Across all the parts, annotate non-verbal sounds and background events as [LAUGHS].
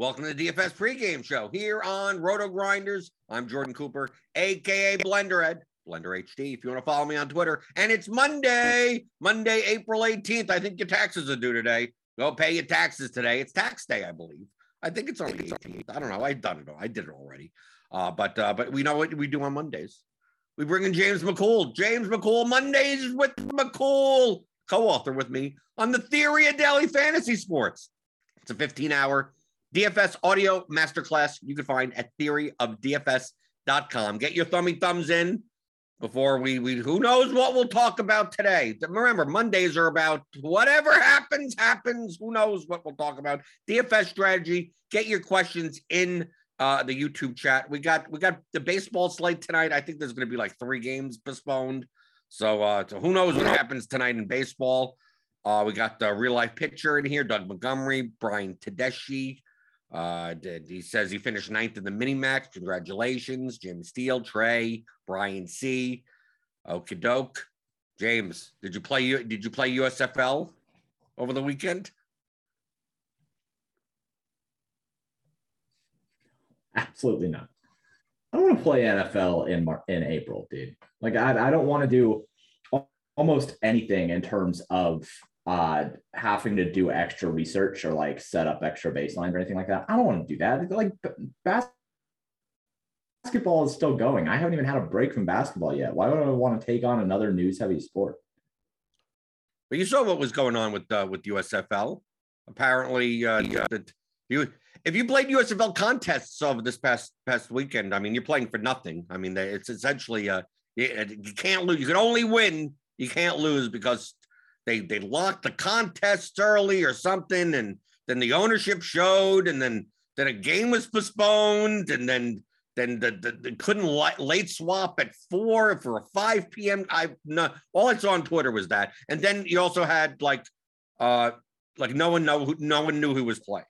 Welcome to the DFS pregame show here on RotoGrinders. I'm Jordan Cooper, aka Blender Ed, Blender HD. If you want to follow me on Twitter, and it's Monday, Monday, April 18th. I think your taxes are due today. Go pay your taxes today. It's tax day, I believe. I think it's only 18th. I don't know. I've done it. All. I did it already. Uh, but uh, but we know what we do on Mondays. We bring in James McCool. James McCool Mondays with McCool, co-author with me on the theory of daily fantasy sports. It's a 15-hour DFS audio masterclass you can find at theoryofdfs.com. Get your thummy thumbs in before we, we who knows what we'll talk about today. Remember, Mondays are about whatever happens, happens. Who knows what we'll talk about? DFS strategy. Get your questions in uh, the YouTube chat. We got we got the baseball slate tonight. I think there's going to be like three games postponed. So, uh, so who knows what happens tonight in baseball? Uh, we got the real life pitcher in here: Doug Montgomery, Brian Tedeschi, uh, did, he says he finished ninth in the mini max. Congratulations, Jim Steele, Trey, Brian C. Okie doke. James, did you play? Did you play USFL over the weekend? Absolutely not. I don't want to play NFL in Mar- in April, dude. Like I, I don't want to do almost anything in terms of uh, having to do extra research or like set up extra baselines or anything like that. I don't want to do that. Like basketball is still going. I haven't even had a break from basketball yet. Why would I want to take on another news heavy sport? But you saw what was going on with uh, with USFL. Apparently, uh, you if you played USFL contests over this past past weekend, I mean, you're playing for nothing. I mean, it's essentially uh, you, you can't lose. You can only win. You can't lose because they they locked the contests early or something, and then the ownership showed, and then then a game was postponed, and then then the, the, the couldn't late swap at four for a 5 p.m. I no all I saw on Twitter was that. And then you also had like uh like no one know who no one knew who was playing.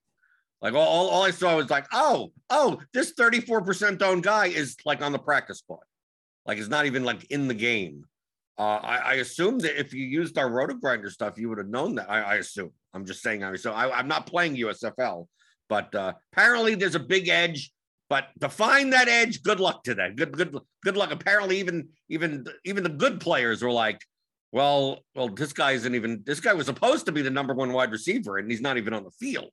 Like all, all I saw was like, oh, oh, this 34% owned guy is like on the practice squad. Like it's not even like in the game. Uh, I, I, assume that if you used our roto grinder stuff, you would have known that. I, I assume. I'm just saying. I so I, am not playing USFL, but uh, apparently there's a big edge. But to find that edge, good luck to that. Good, good, good luck. Apparently, even even even the good players were like, well, well, this guy isn't even. This guy was supposed to be the number one wide receiver, and he's not even on the field,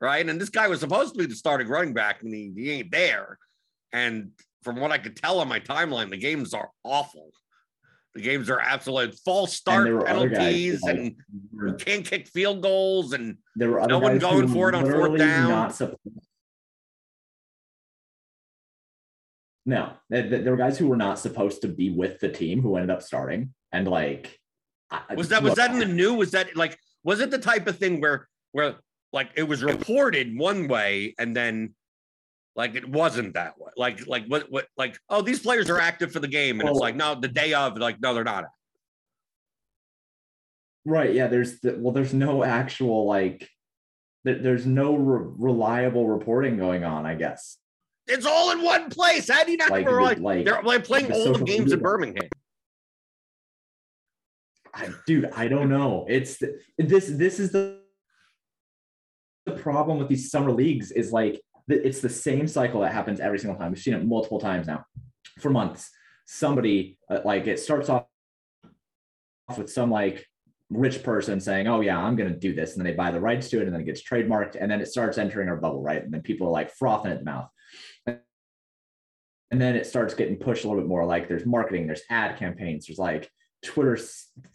right? And this guy was supposed to be the starting running back, and he, he ain't there. And from what I could tell on my timeline, the games are awful. The games are absolute false start penalties, guys, and you can't kick field goals, and there were no one going for it on fourth down. Supposed- no, there were guys who were not supposed to be with the team who ended up starting, and like, was that was that in the new? Was that like was it the type of thing where where like it was reported one way and then like it wasn't that way. Like like what what like oh these players are active for the game and well, it's like no the day of like no they're not. Right. Yeah. There's the, well there's no actual like there, there's no re- reliable reporting going on. I guess it's all in one place. How do you not like, like, like they're like playing all the games in Birmingham? I, dude, I don't know. It's the, this. This is the the problem with these summer leagues is like it's the same cycle that happens every single time. We've seen it multiple times now for months. Somebody uh, like it starts off with some like rich person saying, "Oh yeah, I'm going to do this," and then they buy the rights to it, and then it gets trademarked, and then it starts entering our bubble, right? And then people are like frothing at the mouth. And then it starts getting pushed a little bit more. Like there's marketing, there's ad campaigns, there's like Twitter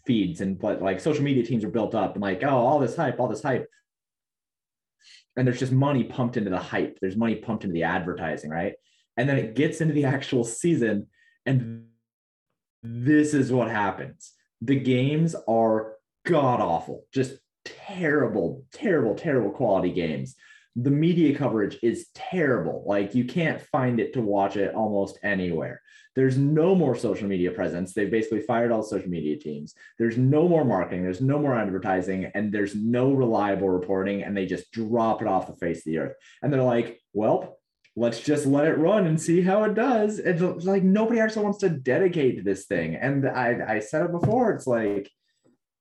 feeds, and but like social media teams are built up, and like oh, all this hype, all this hype and there's just money pumped into the hype. There's money pumped into the advertising right? And then it gets into the [LAUGHS] actual season and this is what happens. The games are god awful just terrible terrible terrible quality games the media coverage is terrible like you can't find it to watch it almost anywhere there's no more social media presence. They've basically fired all social media teams. There's no more marketing. There's no more advertising, and there's no reliable reporting. And they just drop it off the face of the earth. And they're like, well, let's just let it run and see how it does. It's like nobody actually wants to dedicate to this thing. And I, I said it before. It's like,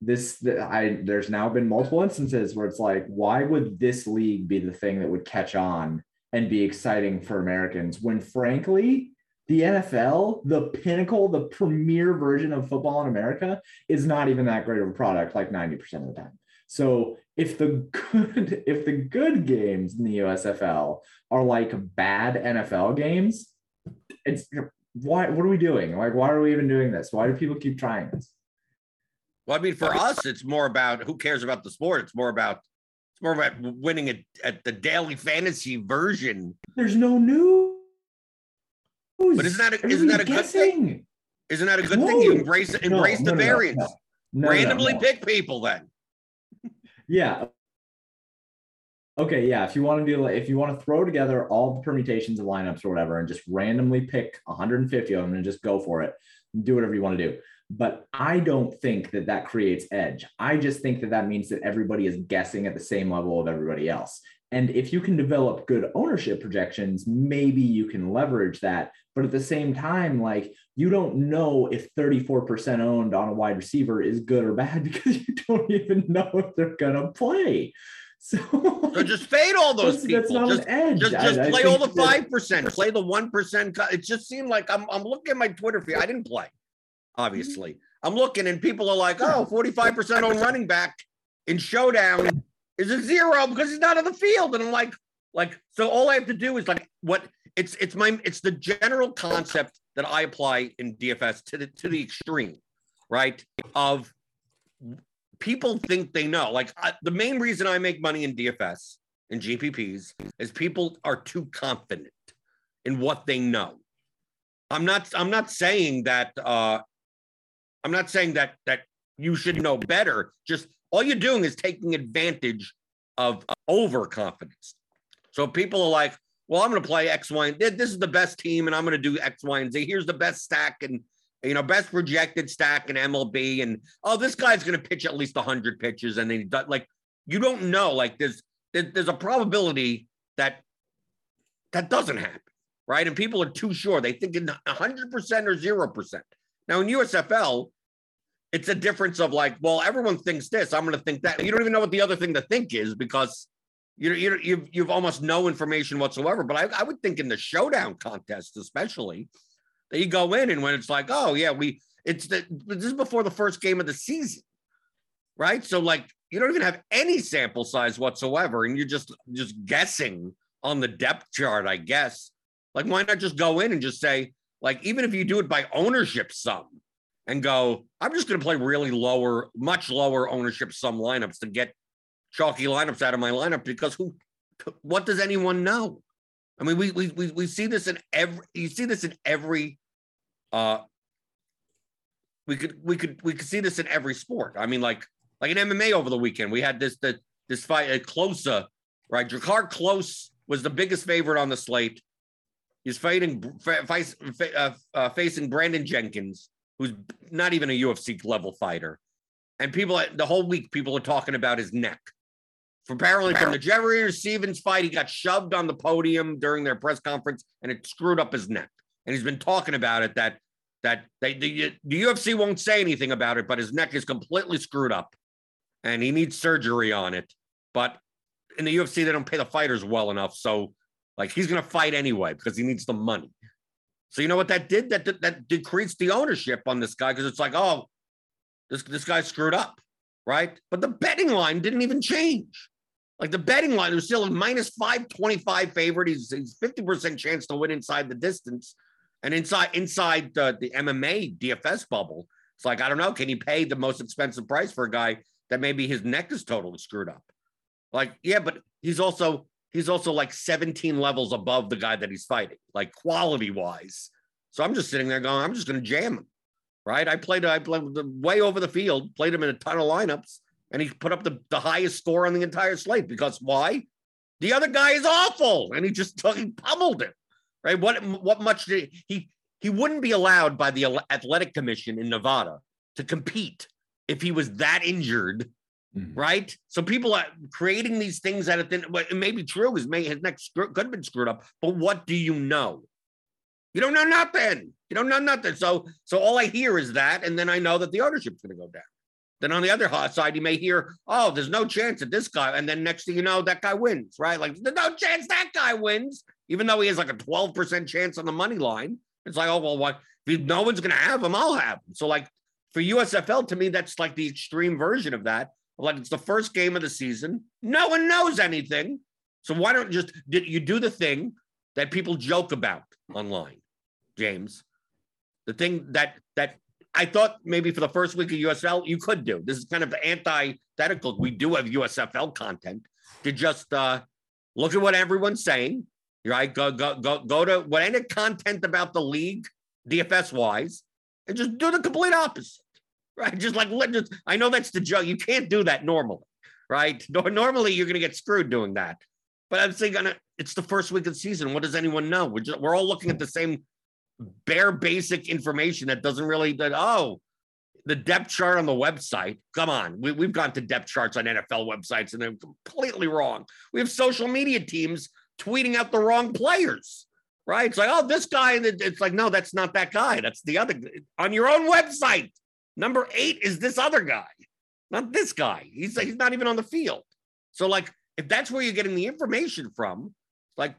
this I there's now been multiple instances where it's like, why would this league be the thing that would catch on and be exciting for Americans when frankly the NFL, the pinnacle, the premier version of football in America, is not even that great of a product like 90% of the time. So if the good [LAUGHS] if the good games in the USFL are like bad NFL games, it's why what are we doing? Like why are we even doing this? Why do people keep trying this? Well, I mean, for us, it's more about who cares about the sport. It's more about it's more about winning at, at the daily fantasy version. There's no news. But isn't that a, isn't that a good thing? Isn't that a good no. thing? You embrace embrace no, the no, variance. Randomly pick people then. Yeah. Okay, yeah. If you want to do if you want to throw together all the permutations of lineups or whatever and just randomly pick 150 of them and just go for it, do whatever you want to do. But I don't think that that creates edge. I just think that that means that everybody is guessing at the same level of everybody else. And if you can develop good ownership projections, maybe you can leverage that. But at the same time, like you don't know if 34% owned on a wide receiver is good or bad [LAUGHS] because you don't even know if they're going to play. [LAUGHS] So, so, just fade all those that's, people. Just, an edge. Just, just I, play I all the five percent. Play the one percent. It just seemed like I'm. I'm looking at my Twitter feed. I didn't play, obviously. I'm looking, and people are like, "Oh, 45 percent on running back in showdown is a zero because he's not on the field. And I'm like, like, so all I have to do is like what it's it's my it's the general concept that I apply in DFS to the to the extreme, right? Of people think they know. Like I, the main reason I make money in DFS and GPPs is people are too confident in what they know. I'm not I'm not saying that uh I'm not saying that that you should know better. Just all you're doing is taking advantage of overconfidence. So people are like, well, I'm going to play X, Y, and this is the best team, and I'm going to do X, Y, and Z. Here's the best stack and you know best projected stack in MLB, and oh, this guy's going to pitch at least 100 pitches, and then like you don't know. Like there's there's a probability that that doesn't happen, right? And people are too sure. They think in 100 percent or zero percent. Now in USFL, it's a difference of like, well, everyone thinks this. I'm going to think that. You don't even know what the other thing to think is because you you you've you've almost no information whatsoever. But I, I would think in the showdown contest, especially, that you go in and when it's like, oh yeah, we it's the this is before the first game of the season, right? So like you don't even have any sample size whatsoever, and you're just just guessing on the depth chart, I guess. Like, why not just go in and just say, like, even if you do it by ownership sum, and go, I'm just going to play really lower, much lower ownership sum lineups to get chalky lineups out of my lineup because who, what does anyone know? I mean, we we we, we see this in every you see this in every uh we could we could we could see this in every sport. I mean, like like in MMA over the weekend, we had this the this fight at Klose, right? Drakkar Klose was the biggest favorite on the slate. He's fighting face, uh, uh, facing Brandon Jenkins, who's not even a UFC level fighter. And people, the whole week, people are talking about his neck. For apparently, from the Jeremy Stephens fight, he got shoved on the podium during their press conference, and it screwed up his neck. And he's been talking about it that that they, the, the UFC won't say anything about it, but his neck is completely screwed up, and he needs surgery on it. But in the UFC, they don't pay the fighters well enough, so like he's going to fight anyway because he needs the money. So you know what that did? That that, that decreased the ownership on this guy because it's like, oh, this this guy screwed up, right? But the betting line didn't even change. Like the betting line was still a minus 525 favorite. He's, he's 50% chance to win inside the distance. And inside inside the, the MMA DFS bubble, it's like, I don't know, can you pay the most expensive price for a guy that maybe his neck is totally screwed up? Like, yeah, but he's also he's also like 17 levels above the guy that he's fighting, like quality wise. So I'm just sitting there going, I'm just going to jam him, right? I played, I played way over the field, played him in a ton of lineups, and he put up the, the highest score on the entire slate because why? The other guy is awful, and he just took, he pummeled him, right? What what much did he? He wouldn't be allowed by the athletic commission in Nevada to compete if he was that injured Mm-hmm. Right. So people are creating these things that it, it may be true. His, may, his neck could have been screwed up, but what do you know? You don't know nothing. You don't know nothing. So, so all I hear is that, and then I know that the ownership's going to go down. Then on the other side, you may hear, oh, there's no chance that this guy. And then next thing you know, that guy wins, right? Like, there's no chance that guy wins, even though he has like a 12% chance on the money line. It's like, oh, well, what? If no one's going to have him, I'll have him. So, like, for USFL, to me, that's like the extreme version of that. Like, it's the first game of the season. No one knows anything. So, why don't just you do the thing that people joke about online, James? The thing that that I thought maybe for the first week of USL you could do. This is kind of antithetical. We do have USFL content to just uh, look at what everyone's saying. Right? Go go go go to what any content about the league, DFS wise, and just do the complete opposite. Right? Just like let just I know that's the joke. You can't do that normally, right? Normally you're gonna get screwed doing that. But I'm saying it's the first week of the season. What does anyone know? We're just, we're all looking at the same bare basic information that doesn't really that oh the depth chart on the website come on we, we've gone to depth charts on nfl websites and they're completely wrong we have social media teams tweeting out the wrong players right it's like oh this guy and it's like no that's not that guy that's the other on your own website number eight is this other guy not this guy he's he's not even on the field so like if that's where you're getting the information from like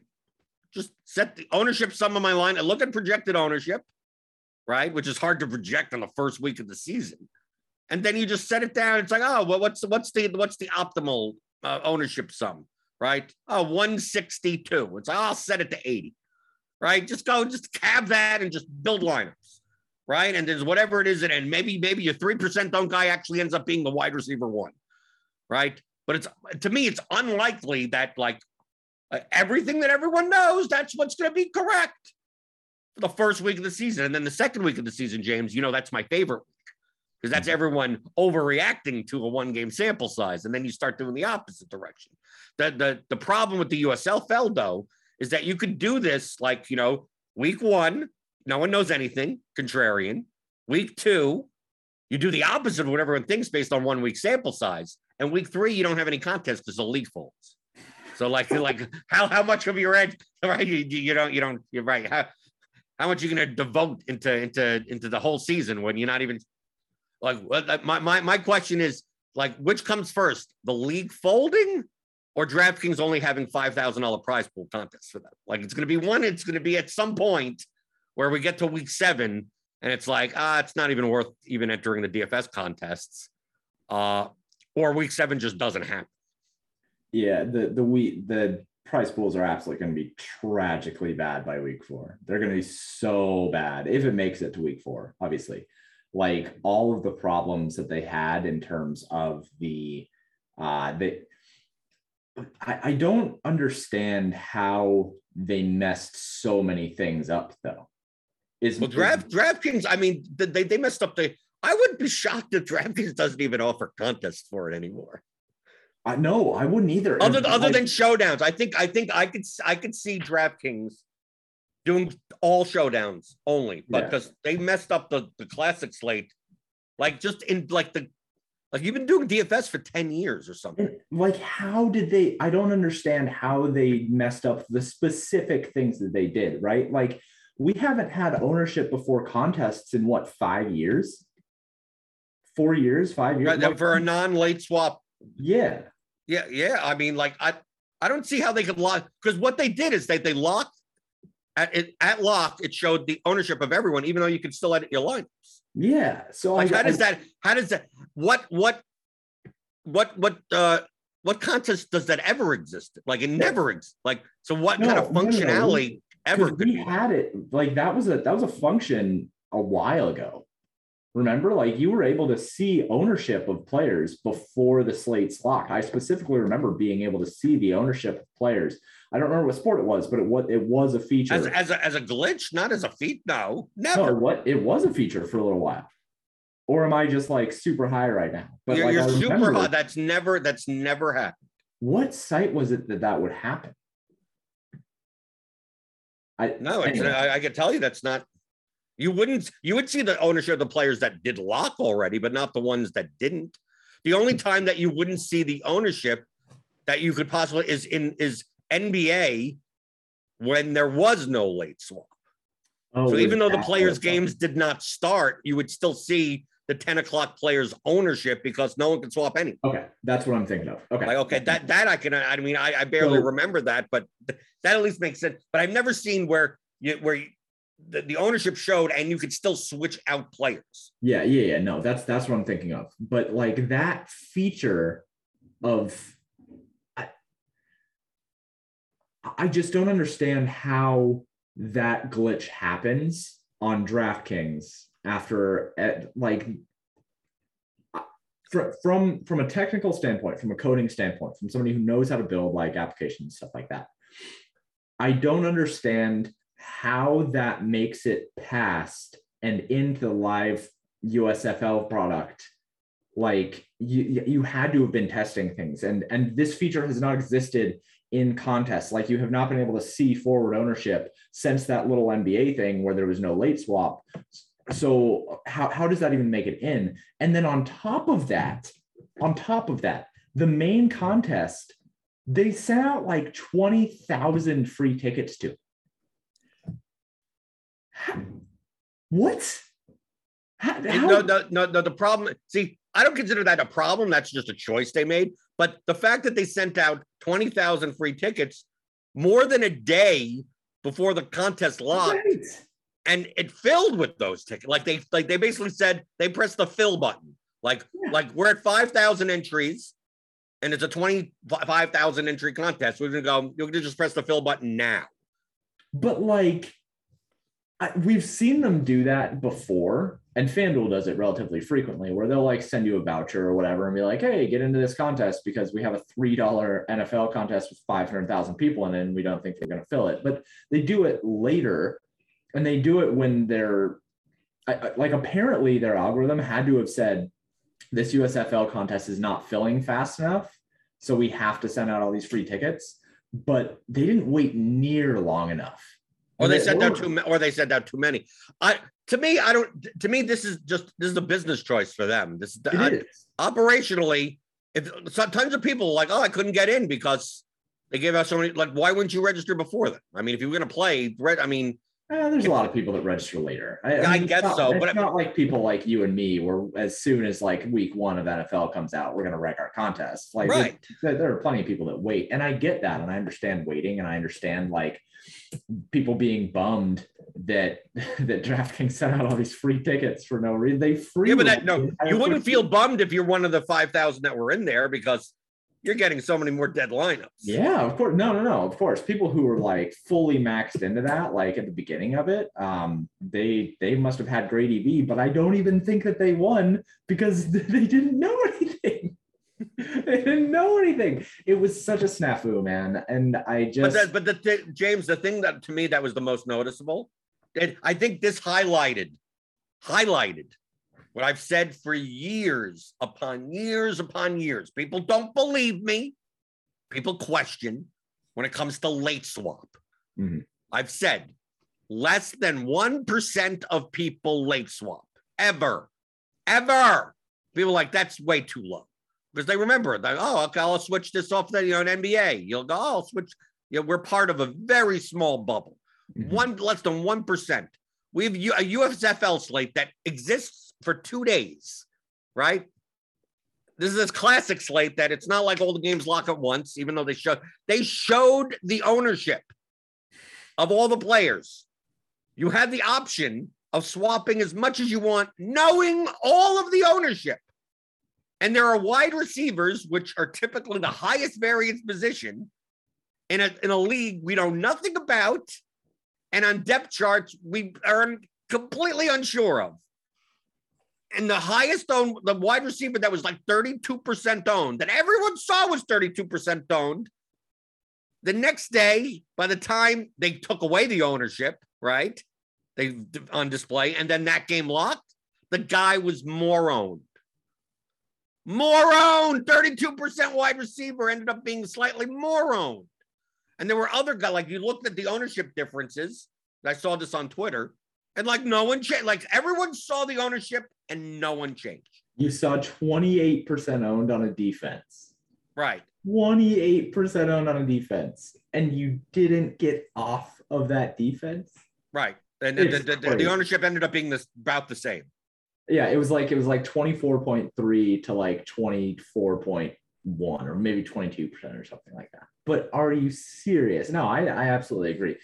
just set the ownership sum of my line and look at projected ownership, right? Which is hard to project on the first week of the season. And then you just set it down. It's like, oh, well, what's what's the what's the optimal uh, ownership sum, right? Oh, 162. It's like, I'll set it to 80, right? Just go, just have that and just build lineups, right? And there's whatever it is, and maybe maybe your three percent owned guy actually ends up being the wide receiver one, right? But it's to me, it's unlikely that like uh, everything that everyone knows, that's what's going to be correct for the first week of the season. And then the second week of the season, James, you know, that's my favorite because that's everyone overreacting to a one game sample size. And then you start doing the opposite direction. The, the, the problem with the USFL, though, is that you could do this like, you know, week one, no one knows anything, contrarian. Week two, you do the opposite of what everyone thinks based on one week sample size. And week three, you don't have any contest because the league folds. So like [LAUGHS] like how how much of your edge [LAUGHS] right you, you don't you don't you're right how how much are you going to devote into into into the whole season when you're not even like my my my question is like which comes first the league folding or DraftKings only having five thousand dollar prize pool contests for them like it's going to be one it's going to be at some point where we get to week seven and it's like ah it's not even worth even entering the DFS contests uh or week seven just doesn't happen yeah, the the we the price pools are absolutely going to be tragically bad by week four. They're going to be so bad if it makes it to week four, obviously. Like all of the problems that they had in terms of the uh they I, I don't understand how they messed so many things up though. Is well draft DraftKings, I mean, they, they messed up the I would be shocked if DraftKings doesn't even offer contests for it anymore. I no, I wouldn't either. Other, other I, than showdowns, I think I think I could I could see DraftKings doing all showdowns only, but because yeah. they messed up the the classic slate, like just in like the like you've been doing DFS for 10 years or something. Like, how did they? I don't understand how they messed up the specific things that they did, right? Like, we haven't had ownership before contests in what, five years? Four years, five years? Right, for a non late swap yeah. Yeah, yeah. I mean, like I I don't see how they could lock because what they did is they they locked at it, at lock, it showed the ownership of everyone, even though you could still edit your lineups. Yeah. So like, I, how does I, that how does that what what what what uh what contest does that ever exist? Like it never exists. Like so what no, kind of functionality no, no, ever we had it like that was a that was a function a while ago. Remember, like you were able to see ownership of players before the slates locked. I specifically remember being able to see the ownership of players. I don't remember what sport it was, but it was it was a feature as, as a as a glitch, not as a feat. No, never. No, what it was a feature for a little while. Or am I just like super high right now? But you're, like, you're super high. That's never that's never happened. What site was it that that would happen? I no, anyway. I, I can tell you that's not you wouldn't you would see the ownership of the players that did lock already, but not the ones that didn't. The only time that you wouldn't see the ownership that you could possibly is in is NBA when there was no late swap. Oh, so even though the players' games did not start, you would still see the 10 o'clock players ownership because no one can swap any. Okay, that's what I'm thinking of. Okay, Like, okay, that that I can. I mean, I, I barely So- remember that, but th- that at least makes sense. But I've never seen where you where you, the, the ownership showed and you could still switch out players. Yeah, yeah, yeah. No, that's that's what I'm thinking of. But like that feature of I, I just don't understand how that glitch happens on DraftKings after at like fr- from from a technical standpoint, from a coding standpoint, from somebody who knows how to build like applications stuff like that. I don't understand how that makes it past and into the live USFL product. Like you, you you had to have been testing things, and and this feature has not existed in contests. Like you have not been able to see forward ownership since that little NBA thing where there was no late swap. So how how does that even make it in? And then on top of that, on top of that, the main contest they sent out like 20,000 free tickets to. How- What? How, how- No, no, no, no. The problem. See, I don't consider that a problem. That's just a choice they made. But the fact that they sent out twenty thousand free tickets more than a day before the contest locked, Right. And it filled with those tickets. Like they like they basically said they pressed the fill button. Like Yeah. like we're at five thousand entries, and it's a twenty five thousand entry contest. We're gonna go. You're gonna just press the fill button now. But like, I, we've seen them do that before, and FanDuel does it relatively frequently, where they'll like send you a voucher or whatever, and be like, "Hey, get into this contest because we have a three dollar NFL contest with five hundred thousand people in it, and we don't think they're going to fill it." But they do it later, and they do it when they're I, I- like apparently their algorithm had to have said this USFL contest is not filling fast enough, so we have to send out all these free tickets. But they didn't wait near long enough. Or they sent out too or they sent out too many. I to me, I don't to me, this is just this is a business choice for them. This is I- is. operationally, if so, tons of people like, oh, I couldn't get in because they gave out so many. Like, why wouldn't you register before then? I mean, if you were going to play, I mean, Eh, there's a lot of people that register later. Yeah, I it's guess not- so, It's but- not like people like you and me, where as soon as like week one of NFL comes out, we're gonna wreck our contest. Like right? there, there are plenty of people that wait, and I get that, and I understand waiting, and I understand like people being bummed that [LAUGHS] that DraftKings sent out all these free tickets for no reason. They free. Yeah, but that, no, you wouldn't feel bummed if you're one of the five thousand that were in there because you're getting so many more dead lineups. Yeah, of course. No, no, no. Of course, people who were like fully maxed into that, like at the beginning of it, um, they they must have had great EV, but I don't even think that they won because [LAUGHS] they didn't know anything. [LAUGHS] they didn't know anything. It was such a snafu, man. And I But just the, but the thi- James, the thing that to me that was the most noticeable, and I think this highlighted, highlighted what I've said for years upon years upon years. People don't believe me. People question when it comes to late swap. Mhm. I've said less than 1% of people late swap ever, ever. People are like, that's way too low because they remember like, oh, okay, I'll switch this off the you know, an NBA. You'll go, oh, I'll switch. You know, we're part of a very small bubble, Mhm. one less than one percent. We have a USFL slate that exists for two days, right? This is this classic slate that it's not like all the games lock at once, even though they showed they showed the ownership of all the players. You had the option of swapping as much as you want, knowing all of the ownership. And there are wide receivers, which are typically the highest variance position in a, in a league we know nothing about. And on depth charts, we are completely unsure of. And the highest owned, the wide receiver that was like 32% owned, that everyone saw was 32% owned. The next day, by the time they took away the ownership, right? They on display, and then that game locked, the guy was more owned. More owned, 32% wide receiver ended up being slightly more owned. And there were other guys, like you looked at the ownership differences. I saw this on Twitter, and like no one changed. Like everyone saw the ownership and no one changed. you saw 28% owned on a defense. Right. 28% owned on a defense. And you didn't get off of that defense. Right. And the, the, the, the ownership ended up being this about the same. Yeah, it was like it was like 24.3 to like 24.1 or maybe 22% or something like that. But are you serious? No, I, I absolutely agree.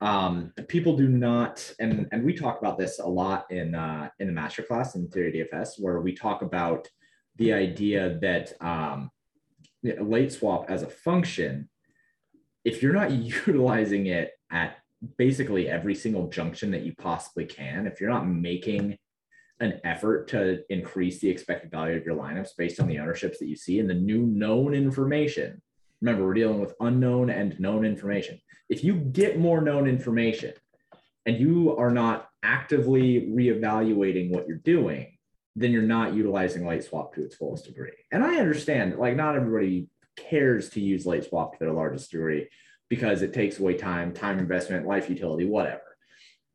Um, people do not, and and we talk about this a lot in uh, in the masterclass in theory DFS, where we talk about the idea that um, late swap as a function, if you're not [LAUGHS] utilizing it at basically every single junction that you possibly can, if you're not making an effort to increase the expected value of your lineups based on the ownerships that you see and the new known information. Remember, we're dealing with unknown and known information. If you get more known information and you are not actively reevaluating what you're doing, then you're not utilizing late swap to its fullest degree. And I understand, like, not everybody cares to use late swap to their largest degree because it takes away time, time investment, life utility, whatever.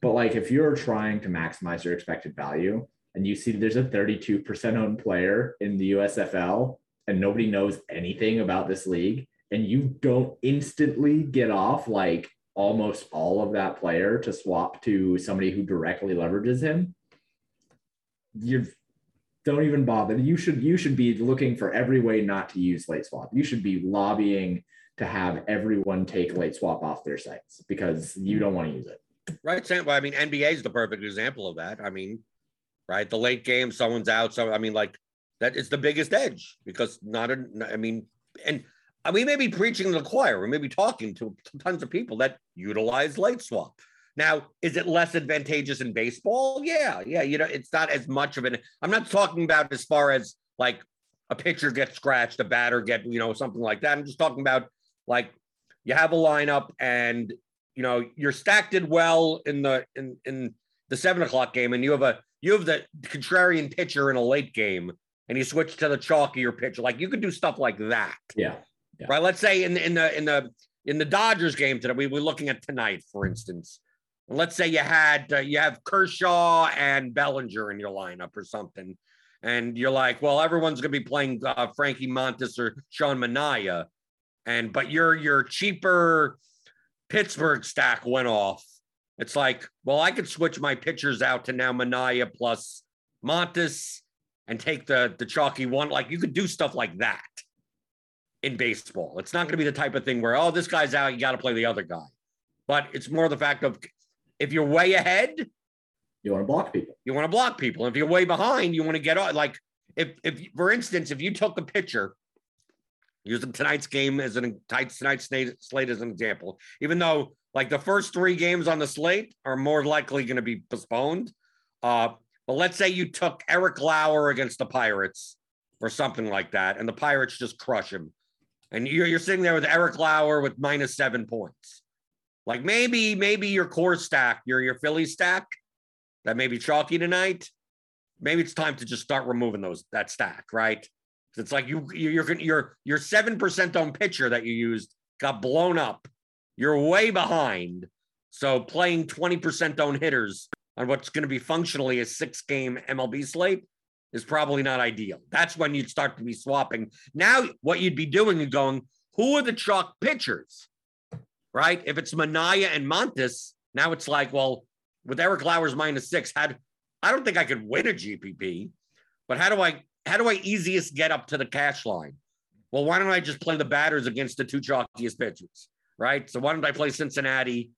But like, if you're trying to maximize your expected value and you see there's a 32% owned player in the USFL and nobody knows anything about this league, and you don't instantly get off like almost all of that player to swap to somebody who directly leverages him, you don't even bother. You should you should be looking for every way not to use late swap. You should be lobbying to have everyone take late swap off their sites because you don't want to use it. Right. Well, I mean, NBA is the perfect example of that. I mean, right, the late game, someone's out. So I mean, like that is the biggest edge because not a, I mean, and we may be preaching to the choir. We may be talking to tons of people that utilize late swap. Now, is it less advantageous in baseball? Yeah, yeah. You know, it's not as much of an. I'm not talking about as far as like a pitcher gets scratched, a batter get, you know, something like that. I'm just talking about like you have a lineup and you know you're stacked well in the in in the seven o'clock game, and you have a you have the contrarian pitcher in a late game, and you switch to the chalkier pitcher. Like you could do stuff like that. Yeah. Yeah. Right. Let's say in the in the in the in the Dodgers game today, we were looking at tonight, for instance let's say you had uh, you have Kershaw and Bellinger in your lineup or something, and you're like, well, everyone's going to be playing uh, Frankie Montas or Sean Manaea, and but your your cheaper Pittsburgh stack went off. It's like, well, I could switch my pitchers out to now Manaea plus Montas and take the the chalky one. Like you could do stuff like that in baseball. It's not going to be the type of thing where oh, this guy's out, you got to play the other guy. But it's more the fact of if you're way ahead, you want to block people. You want to block people. If you're way behind, you want to get on. Like if, if for instance, if you took a pitcher, using tonight's game as an tonight's slate as an example, even though like the first three games on the slate are more likely going to be postponed. Uh, but let's say you took Eric Lauer against the Pirates or something like that, and the Pirates just crush him. And you're, you're sitting there with Eric Lauer with minus seven points. Like maybe, maybe your core stack, your your Philly stack, that may be chalky tonight. Maybe it's time to just start removing those that stack, right? It's like you you're your your seven percent on pitcher that you used got blown up. You're way behind. So playing 20% on hitters on what's going to be functionally a six game MLB slate is probably not ideal. That's when you'd start to be swapping. Now, what you'd be doing is going, who are the chalk pitchers? right? If it's Manaea and Montas, now it's like, well, with Eric Lauer's minus six, had I don't think I could win a GPP, but how do I how do I easiest get up to the cash line? Well, why don't I just play the batters against the two chalkiest pitchers, right? So why don't I play Cincinnati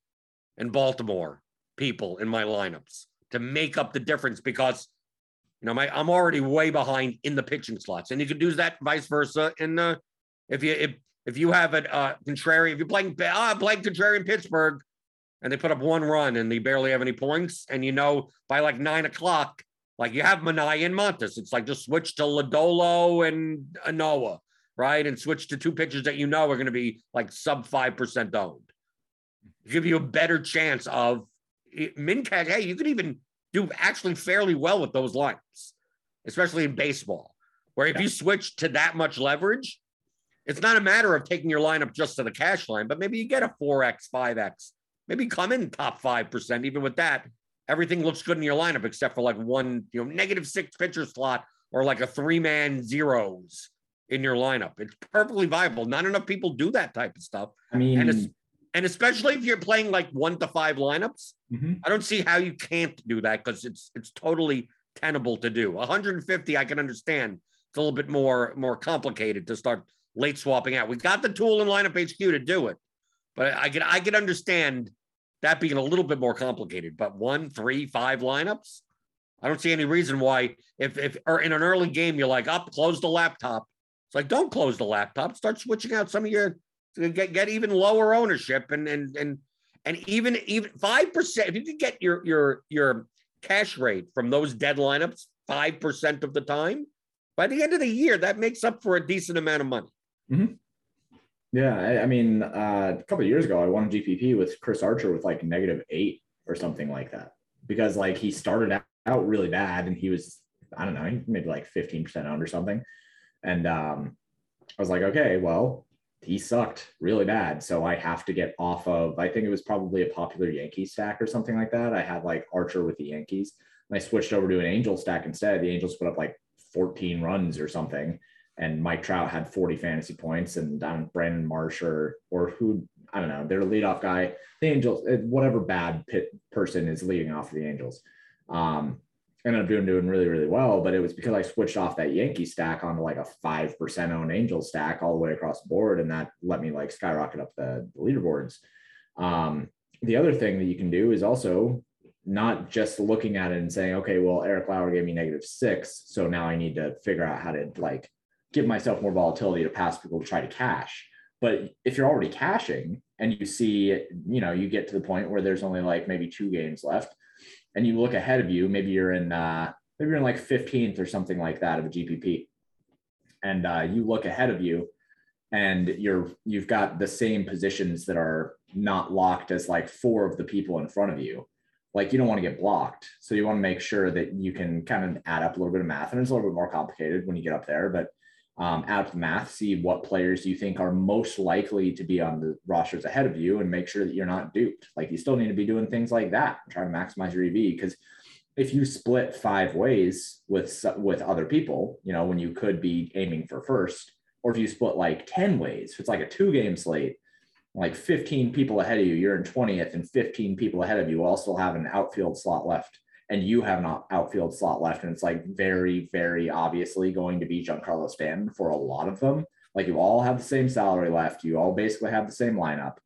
and Baltimore people in my lineups to make up the difference because you know my I'm already way behind in the pitching slots, and you could do that vice versa in the if you if if you have a uh, contrary, if you're playing ah, playing contrary in Pittsburgh, and they put up one run and they barely have any points, and you know by like nine o'clock, like you have Manaea and Montas, it's like just switch to Lodolo and Anoa, right, and switch to two pitchers that you know are going to be like sub five percent owned. Give you a better chance of min cash. Hey, you could even do actually fairly well with those lines, especially in baseball, where if yeah. you switch to that much leverage it's not a matter of taking your lineup just to the cash line, but maybe you get a 4x, 5x. Maybe come in top 5%. Even with that, everything looks good in your lineup except for like one, you know, negative six pitcher slot or like a three man zeros in your lineup. It's perfectly viable. Not enough people do that type of stuff. I mean, and it's, and especially if you're playing like one to five lineups, mm-hmm. I don't see how you can't do that because it's it's totally tenable to do. 150, I can understand. It's a little bit more more complicated to start late swapping out. We got the tool in lineup HQ to do it, but I can I can understand that being a little bit more complicated. But one, three, five lineups, I don't see any reason why if if or in an early game you're like up, close the laptop. It's like don't close the laptop. Start switching out some of your get get even lower ownership and and and and even even five percent. If you could get your your your cash rate from those dead lineups five percent of the time, by the end of the year, that makes up for a decent amount of money. Mm-hmm. Yeah, I, I mean, uh, a couple years ago, I won a GPP with Chris Archer with like negative eight or something like that because like he started out really bad and he was I don't know maybe like fifteen percent owned or something, and um, I was like, okay, well, he sucked really bad. So I have to get off of, I think it was probably a popular Yankee stack or something like that. I had like Archer with the Yankees. And I switched over to an Angel stack instead. The Angels put up like 14 runs or something. And Mike Trout had 40 fantasy points and um, Brandon Marsh or, or who, I don't know, their leadoff guy, the Angels, eh, whatever bad pit person is leading off the Angels. Um, ended up doing doing really really well but it was because i switched off that yankee stack onto like a 5% owned angel stack all the way across the board and that let me like skyrocket up the, the leaderboards. Um, the other thing that you can do is also not just looking at it and saying okay well eric lauer gave me negative six so now i need to figure out how to like give myself more volatility to pass people to try to cash. But if you're already cashing and you see you know you get to the point where there's only like maybe two games left and you look ahead of you, maybe you're in uh, maybe you're in like 15th or something like that of a GPP, and uh, you look ahead of you, and you're you've got the same positions that are not locked as like four of the people in front of you. Like you don't want to get blocked, so you want to make sure that you can kind of add up a little bit of math, and it's a little bit more complicated when you get up there, but um, add up the math, see what players you think are most likely to be on the rosters ahead of you, and make sure that you're not duped. Like you still need to be doing things like that, trying to maximize your EV. Because if you split five ways with with other people, you know, when you could be aiming for first, or if you split like ten ways, if it's like a two game slate, like 15 people ahead of you, you're in 20th, and 15 people ahead of you all still have an outfield slot left and you have an outfield slot left, and it's like very, very obviously going to be Giancarlo Stanton for a lot of them. Like you all have the same salary left, you all basically have the same lineup,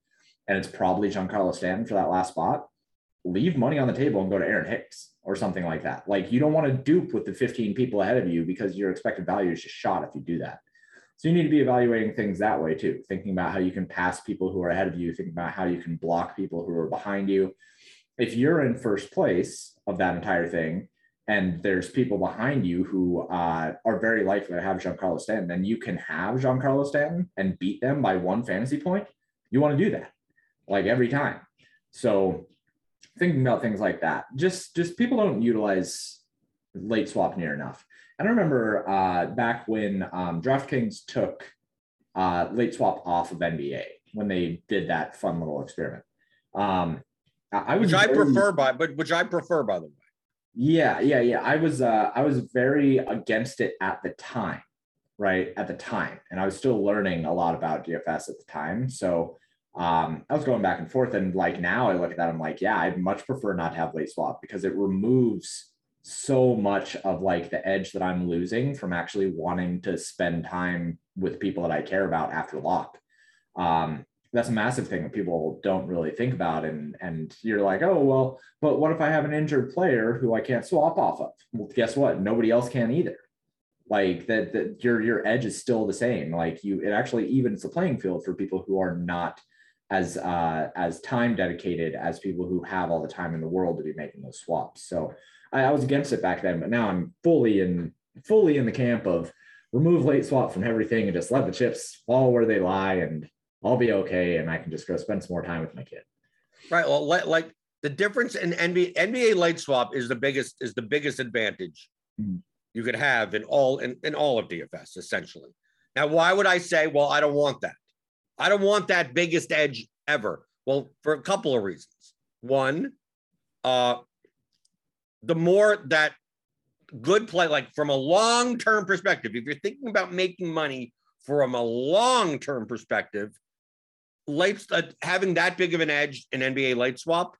and it's probably Giancarlo Stanton for that last spot. Leave money on the table and go to Aaron Hicks or something like that. Like you don't want to dupe with the 15 people ahead of you because your expected value is just shot if you do that. So you need to be evaluating things that way too, thinking about how you can pass people who are ahead of you, thinking about how you can block people who are behind you. If you're in first place, of that entire thing, and there's people behind you who uh, are very likely to have Giancarlo Stanton, and you can have Giancarlo Stanton and beat them by one fantasy point. You want to do that, like every time. So thinking about things like that, just just people don't utilize late swap near enough. And I remember uh, back when um, DraftKings took uh, late swap off of NBA when they did that fun little experiment. Um, I was which I very, prefer by, but which I prefer by the way. Yeah, yeah, yeah. I was uh I was very against it at the time, right? At the time. And I was still learning a lot about DFS at the time. So um I was going back and forth. And like now I look at that, I'm like, yeah, I'd much prefer not to have late swap because it removes so much of like the edge that I'm losing from actually wanting to spend time with people that I care about after lock. Um, that's a massive thing that people don't really think about. And and you're like oh well but what if i have an injured player who i can't swap off of? Well guess what? Nobody else can either. Like that, that your your edge is still the same. Like you it actually evens the playing field for people who are not as uh as time dedicated as people who have all the time in the world to be making those swaps. So I, I was against it back then but now i'm fully in fully in the camp of remove late swap from everything and just let the chips fall where they lie and I'll be okay, and I can just go spend some more time with my kid. Right. Well, like the difference in NBA NBA late swap is the biggest is the biggest advantage mm-hmm. you could have in all in, in all of DFS essentially. Now, why would I say, well, I don't want that? I don't want that biggest edge ever. Well, for a couple of reasons. One, uh, the more that good play, like from a long term perspective, if you're thinking about making money from a long term perspective, late uh, having that big of an edge in NBA late swap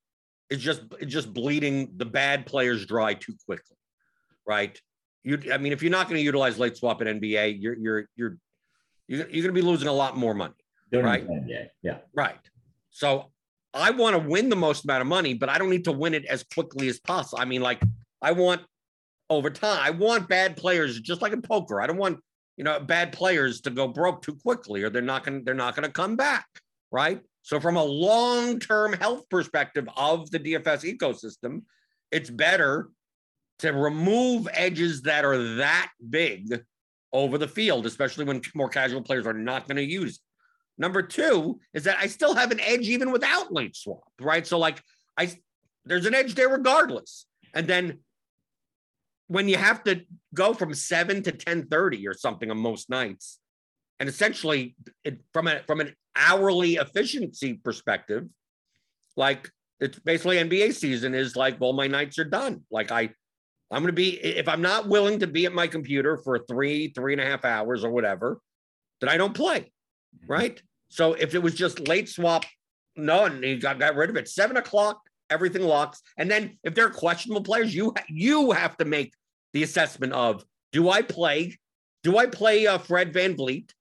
is just it's just bleeding the bad players dry too quickly, right? You, I mean, if you're not going to utilize late swap in NBA, you're you're you're you're, you're going to be losing a lot more money, Don't Right. NBA. Yeah. right? So I want to win the most amount of money, but I don't need to win it as quickly as possible. I mean, like I want over time. I want bad players, just like in poker. I don't want you know bad players to go broke too quickly, or they're not going they're not going to come back, right? So from a long term health perspective of the DFS ecosystem, it's better to remove edges that are that big over the field, especially when more casual players are not going to use it. Number two is that I still have an edge even without late swap, right? So like I there's an edge there regardless. And then when you have to go from 7 to 10:30 or something on most nights, and essentially it, from a from an hourly efficiency perspective, like it's basically NBA season is like, well, my nights are done. Like I I'm gonna be if I'm not willing to be at my computer for three, three and a half hours or whatever, then I don't play. Right. So if it was just late swap, none, he got, got rid of it. Seven o'clock, everything locks. And then if they're questionable players, you you have to make the assessment of do I play? Do I play uh, Fred VanVleet?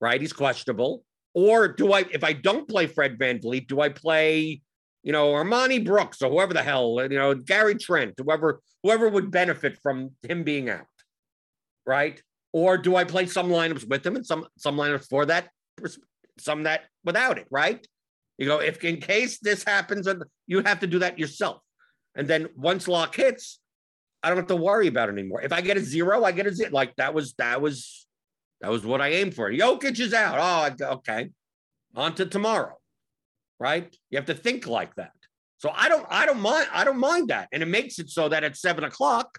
Right, he's questionable. Or do I, if I don't play Fred VanVleet, do I play, you know, Armoni Brooks or whoever the hell, you know, Gary Trent, whoever, whoever would benefit from him being out, right? Or do I play some lineups with him and some some lineups for that, some that without it, right? You go, if in case this happens, you have to do that yourself. And then once lock hits, I don't have to worry about it anymore. If I get a zero, I get a zero. Like that was that was that was what I aimed for. Jokic is out. Oh, okay. On to tomorrow. Right? You have to think like that. So I don't I don't mind I don't mind that. And it makes it so that at seven o'clock,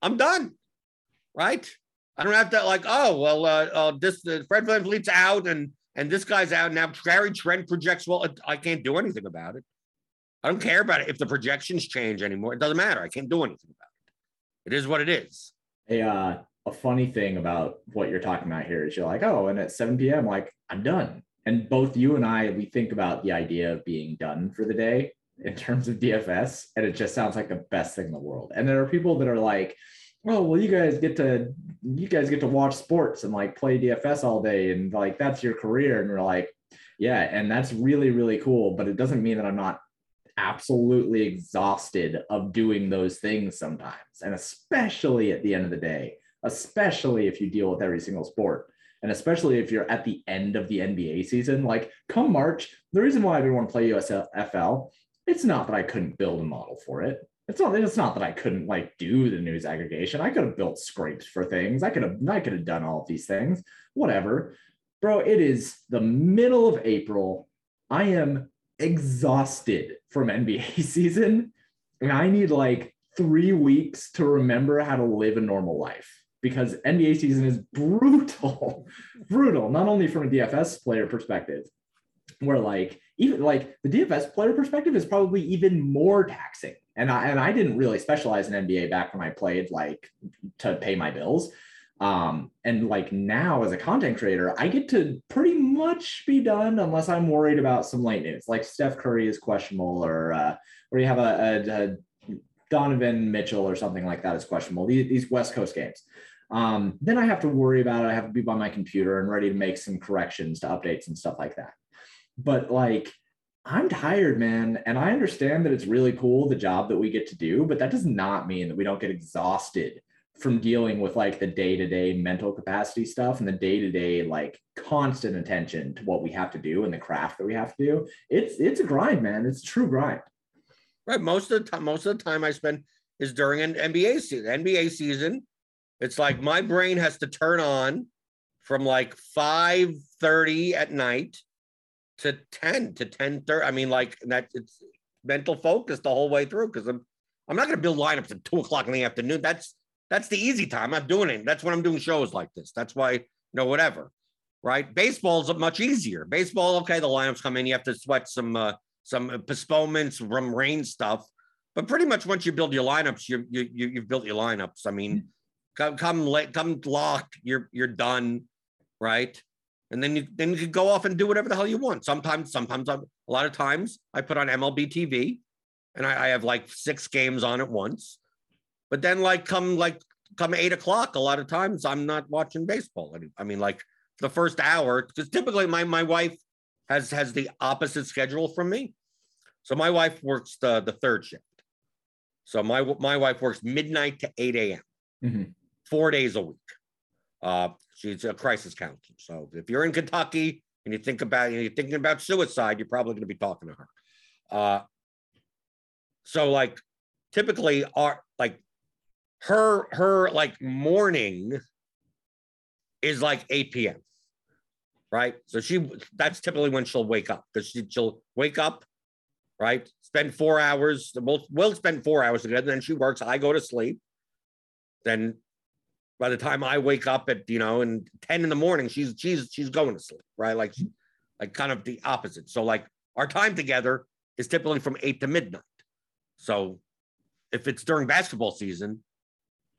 I'm done. Right? I don't have to like, oh, well, uh, uh this uh, Fred VanVleet's out and and this guy's out now. Gary Trent projects well. I can't do anything about it. I don't care about it if the projections change anymore. It doesn't matter. I can't do anything about it. It is what it is. A uh, a funny thing about what you're talking about here is you're like, oh, and at 7 p.m., like I'm done. And both you and I, we think about the idea of being done for the day in terms of DFS, and it just sounds like the best thing in the world. And there are people that are like, oh, well, you guys get to you guys get to watch sports and like play DFS all day, and like that's your career. And we're like, yeah, and that's really really cool, but it doesn't mean that I'm not absolutely exhausted of doing those things sometimes, and especially at the end of the day especially if you deal with every single sport. And especially if you're at the end of the NBA season, like come March, the reason why I didn't want to play USFL, it's not that I couldn't build a model for it. It's not, it's not that I couldn't like do the news aggregation. I could have built scrapes for things. I could have, I could have done all of these things, whatever. Bro, it is the middle of April. I am exhausted from NBA [LAUGHS] season. And I need like three weeks to remember how to live a normal life because NBA season is brutal, [LAUGHS] brutal, not only from a DFS player perspective, where like even like the DFS player perspective is probably even more taxing. And I and I didn't really specialize in NBA back when I played like to pay my bills. Um, and like now as a content creator, I get to pretty much be done unless I'm worried about some late news, like Steph Curry is questionable, or uh, or you have a, a, a Donovan Mitchell or something like that is questionable. These, these West Coast games. Um, then I have to worry about it. I have to be by my computer and ready to make some corrections to updates and stuff like that. But like, I'm tired, man. And I understand that it's really cool the job that we get to do, but that does not mean that we don't get exhausted from dealing with like the day to day mental capacity stuff and the day to day like constant attention to what we have to do and the craft that we have to do. It's it's a grind, man. It's a true grind. Right. Most of the time, most of the time I spend is during an NBA season. NBA season, it's like my brain has to turn on from like 5 30 at night to 10 to 10 30. I mean, like that it's mental focus the whole way through because I'm I'm not gonna build lineups at two o'clock in the afternoon. That's that's the easy time. I'm doing it. That's when I'm doing shows like this. That's why, you know, whatever. Right. Baseball's much easier. Baseball, okay, the lineups come in, you have to sweat some uh some postponements from rain stuff. But pretty much once you build your lineups, you you, you you've built your lineups. I mean, come come late, come lock, you're you're done, right? And then you then you could go off and do whatever the hell you want. Sometimes, sometimes I'm, a lot of times I put on MLB TV and I, I have like six games on at once. But then, like, come like come eight o'clock, a lot of times I'm not watching baseball. I mean, like the first hour, because typically my my wife has has the opposite schedule from me. So my wife works the the third shift. So my my wife works midnight to 8 a.m. Mm-hmm. Four days a week. Uh, she's a crisis counselor. So if you're in Kentucky and you think about and you're thinking about suicide, you're probably going to be talking to her. Uh, so like typically our like her her like morning is like 8 p.m. Right. So she that's typically when she'll wake up because she, she'll wake up, right? Spend four hours. We'll, we'll spend four hours together. Then she works. I go to sleep. Then by the time I wake up at you know and 10 in the morning, she's she's she's going to sleep, right? Like like kind of the opposite. So like our time together is typically from eight to midnight. So if it's during basketball season,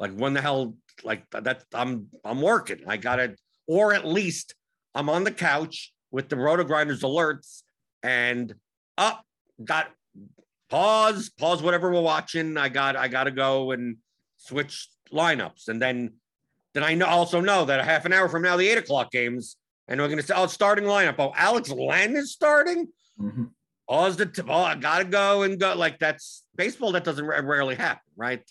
like when the hell like that I'm I'm working. I gotta or at least I'm on the couch with the RotoGrinders alerts and up got pause, pause whatever we're watching. I got I gotta go and switch lineups. And then then I know also know that a half an hour from now, the eight o'clock games, and we're gonna say, oh, starting lineup. Oh, Alex Len is starting. Mm-hmm. Pause the. T- oh, I gotta go and go. Like that's baseball. That doesn't rarely happen, right?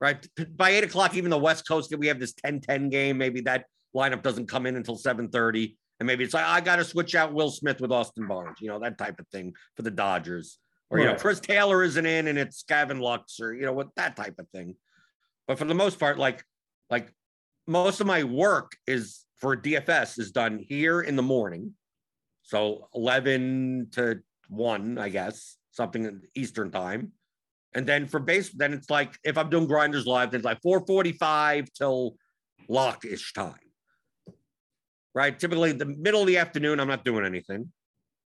Right. By eight o'clock, even the West Coast, we have this 10-10 game. Maybe that lineup doesn't come in until 7:30. And maybe it's like, I got to switch out Will Smith with Austin Barnes, you know, that type of thing for the Dodgers. Or, you know, Chris Taylor isn't in and it's Gavin Lux or, you know, what that type of thing. But for the most part, like, like most of my work is for DFS is done here in the morning. So 11 to 1, I guess, something Eastern time. And then for base, then it's like if I'm doing grinders live, then it's like 445 till lock-ish time. Right. Typically the middle of the afternoon, I'm not doing anything.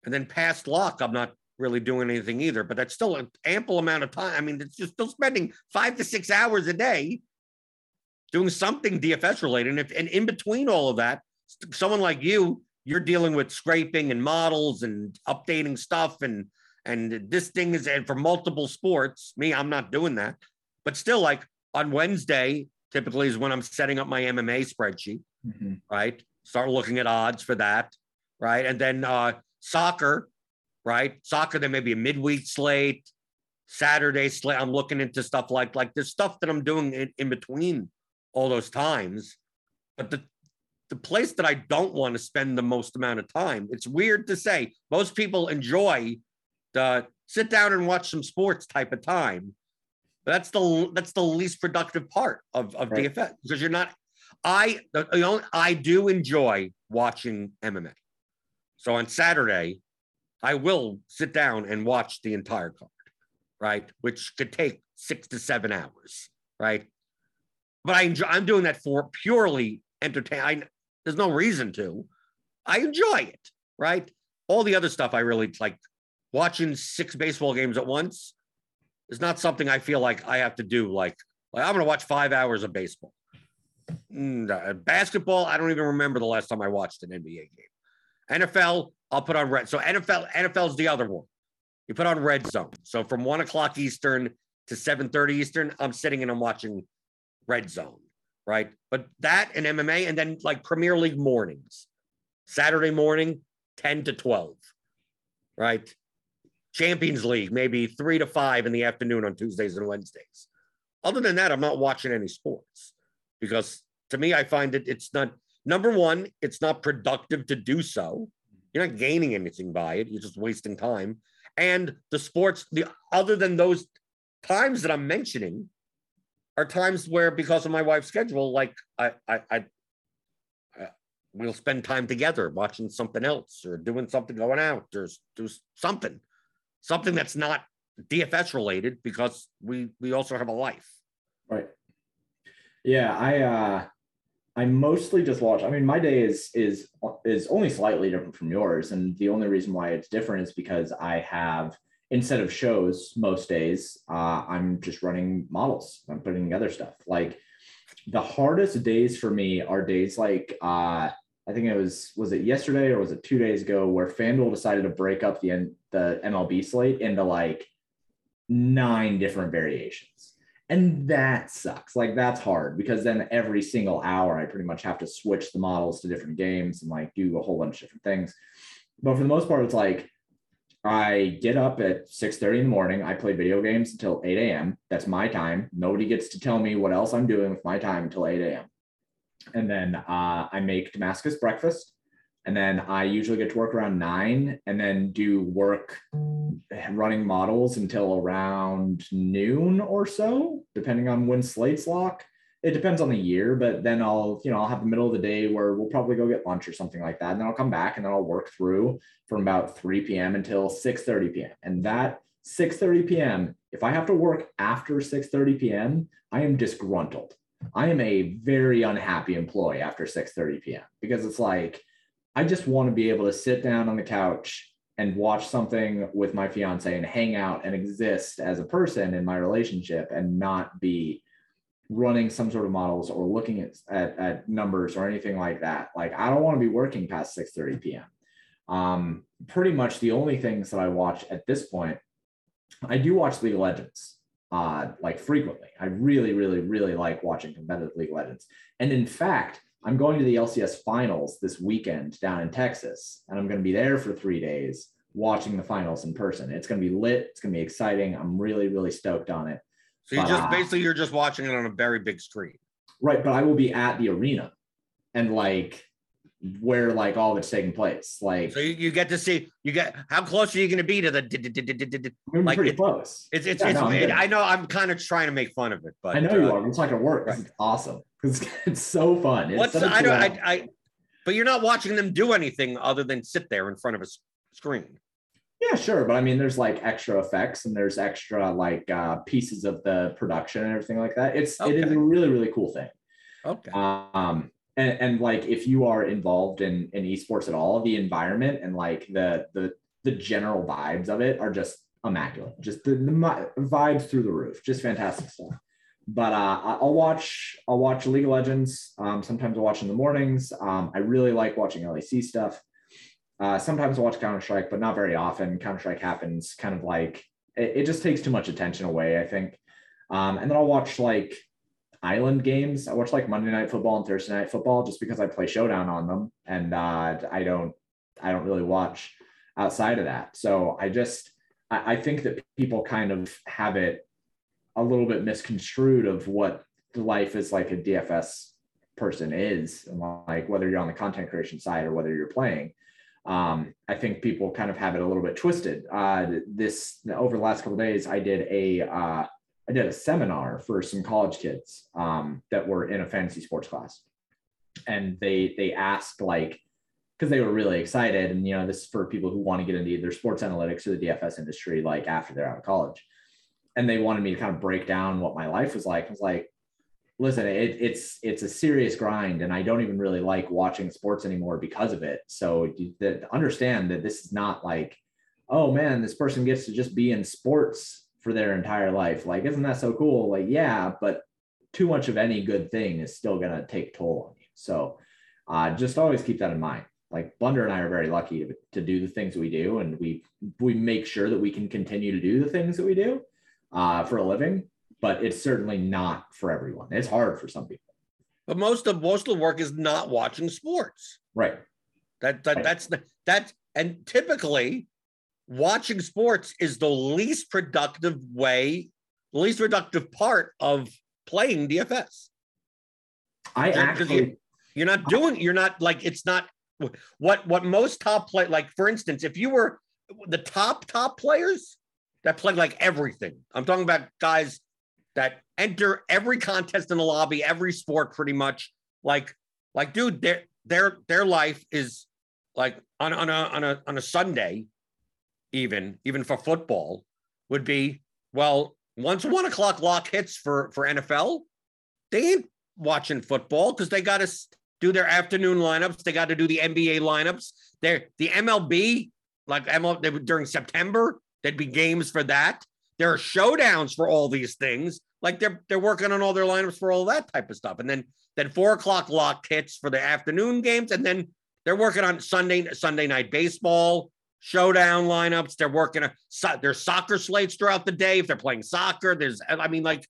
And then past lock, I'm not really doing anything either. But that's still an ample amount of time. I mean, it's just still spending five to six hours a day doing something DFS related. And if and in between all of that, someone like you, you're dealing with scraping and models and updating stuff and and this thing is and for multiple sports. Me, I'm not doing that. But still, like on Wednesday, typically is when I'm setting up my MMA spreadsheet, mm-hmm. right? Start looking at odds for that, right? And then uh soccer, right? Soccer, there may be a midweek slate, Saturday slate. I'm looking into stuff like like there's stuff that I'm doing in, in between all those times. But the the place that I don't want to spend the most amount of time, it's weird to say. Most people enjoy the sit down and watch some sports type of time. But that's the that's the least productive part of, of right. DFS because you're not I the, you know, I do enjoy watching MMA. So on Saturday, I will sit down and watch the entire card, right? Which could take six to seven hours, right? But I enjoy. I'm doing that for purely entertain. there's no reason to. I enjoy it, right? All the other stuff I really like. Watching six baseball games at once is not something I feel like I have to do. Like, like I'm going to watch five hours of baseball. Mm, uh, basketball, I don't even remember the last time I watched an NBA game. NFL, I'll put on red. So NFL, NFL is the other one. You put on red zone. So from one o'clock Eastern to 7:30 Eastern, I'm sitting and I'm watching red zone, right? But that and MMA, and then like Premier League mornings, Saturday morning, 10 to 12, right? Champions League, maybe three to five in the afternoon on Tuesdays and Wednesdays. Other than that, I'm not watching any sports because to me, I find that it's not number one, it's not productive to do so. You're not gaining anything by it, you're just wasting time. And the sports, the other than those times that I'm mentioning, are times where because of my wife's schedule, like I, I, I, I we'll spend time together watching something else or doing something, going out, or do something, something that's not DFS related because we we also have a life. Right. Yeah, I uh I mostly just watch. I mean, my day is is is only slightly different from yours, and the only reason why it's different is because I have instead of shows most days, uh, I'm just running models. I'm putting together stuff. Like the hardest days for me are days like uh, I think it was was it yesterday or was it two days ago where FanDuel decided to break up the the MLB slate into like nine different variations And that sucks. Like that's hard because then every single hour I pretty much have to switch the models to different games and like do a whole bunch of different things. But for the most part, it's like I get up at 6 30 in the morning. I play video games until 8 a.m. That's my time. Nobody gets to tell me what else I'm doing with my time until 8 a.m. And then uh, I make Damascus breakfast and then I usually get to work around nine and then do work running models until around noon or so, depending on when slates lock. It depends on the year, but then I'll, you know, I'll have the middle of the day where we'll probably go get lunch or something like that. And then I'll come back and then I'll work through from about 3 p.m. until 6 30 p.m. And that 6 30 p.m., if I have to work after 6 30 p.m., I am disgruntled. I am a very unhappy employee after 6 30 p.m. because it's like, I just want to be able to sit down on the couch and watch something with my fiance and hang out and exist as a person in my relationship and not be running some sort of models or looking at, at, at numbers or anything like that. Like I don't want to be working past 6 30 p.m. Um, pretty much the only things that I watch at this point, I do watch League of Legends uh, like frequently. I really, really, really like watching competitive League of Legends. And in fact, I'm going to the LCS finals this weekend down in Texas, and I'm going to be there for three days watching the finals in person. It's going to be lit. It's going to be exciting. I'm really, really stoked on it. So you just uh, basically you're just watching it on a very big screen. Right, but I will be at the arena and like where like all of it's taking place. Like so you, you get to see you get how close are you going to be to the like pretty it, close. It's it's, yeah, it's no, it, I know I'm kind of trying to make fun of it, but I know uh, you are. It's going to work. Right. It's awesome because [LAUGHS] it's so fun. It's What's I don't I, I but you're not watching them do anything other than sit there in front of a screen. Yeah, sure, but I mean, there's like extra effects and there's extra like uh, pieces of the production and everything like that. It's okay. it is a really really cool thing. Okay. Um, and, and like if you are involved in in esports at all, the environment and like the the the general vibes of it are just immaculate. Just the, the vibes through the roof. Just fantastic stuff but uh, I'll watch I'll watch League of Legends. Um, sometimes I watch in the mornings. Um, I really like watching LEC stuff. Uh, sometimes I watch Counter Strike, but not very often. Counter Strike happens kind of like it, it, just takes too much attention away. I think. Um, and then I'll watch like island games. I watch like Monday Night Football and Thursday Night Football just because I play Showdown on them, and uh, I don't I don't really watch outside of that. So I just I, I think that people kind of have it a little bit misconstrued of what the life is like a DFS person is, and like whether you're on the content creation side or whether you're playing. Um, I think people kind of have it a little bit twisted. Uh, this over the last couple days, I did a uh, I did a seminar for some college kids um, that were in a fantasy sports class, and they they asked like because they were really excited, and you know this is for people who want to get into either sports analytics or the DFS industry like after they're out of college and they wanted me to kind of break down what my life was like. I was like, listen, it, it's it's a serious grind, and I don't even really like watching sports anymore because of it. So that understand that this is not like, oh man, this person gets to just be in sports for their entire life. Like, isn't that so cool? Like, yeah, but too much of any good thing is still gonna take toll on you. So uh, just always keep that in mind. Like Blunder and I are very lucky to, to do the things we do, and we we make sure that we can continue to do the things that we do uh, for a living, but it's certainly not for everyone. It's hard for some people. But most of most of the work is not watching sports. Right. That, that right. that's that and typically watching sports is the least productive way, the least productive part of playing DFS. I actually you're not doing you're not like it's not what what most top play like for instance if you were the top top players that play like everything. I'm talking about guys that enter every contest in the lobby, every sport pretty much. Like, like, dude, their their their life is like on, on a on a on a Sunday, even even for football, would be well, once one o'clock lock hits for for NFL, they ain't watching football because they got to do their afternoon lineups. They got to do the NBA lineups. They're the MLB, like MLB during September, There'd be games for that. There are showdowns for all these things. Like they're they're working on all their lineups for all that type of stuff. And then then four o'clock lock hits for the afternoon games, and then they're working on Sunday Sunday night baseball showdown lineups. They're working uh, on there's soccer slates throughout the day. If they're playing soccer, there's I mean like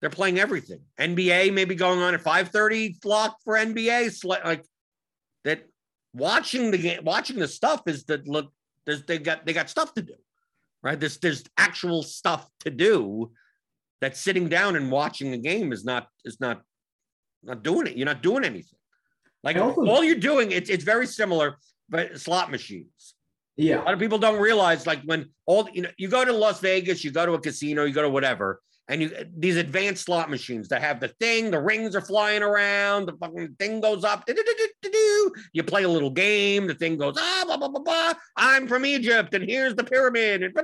They're playing everything. NBA maybe going on at 5:30 lock for NBA. Like that watching the game, watching the stuff is that look, there's they got they got stuff to do. Right? There's there's actual stuff to do that sitting down and watching a game is not is not not doing it. You're not doing anything. Like all you're doing, it's it's very similar, but slot machines. Yeah. A lot of people don't realize like when all you know, you go to Las Vegas, you go to a casino, you go to whatever, and you these advanced slot machines that have the thing, the rings are flying around, the fucking thing goes up. You play a little game, the thing goes ah blah blah blah blah. I'm from Egypt, and here's the pyramid, and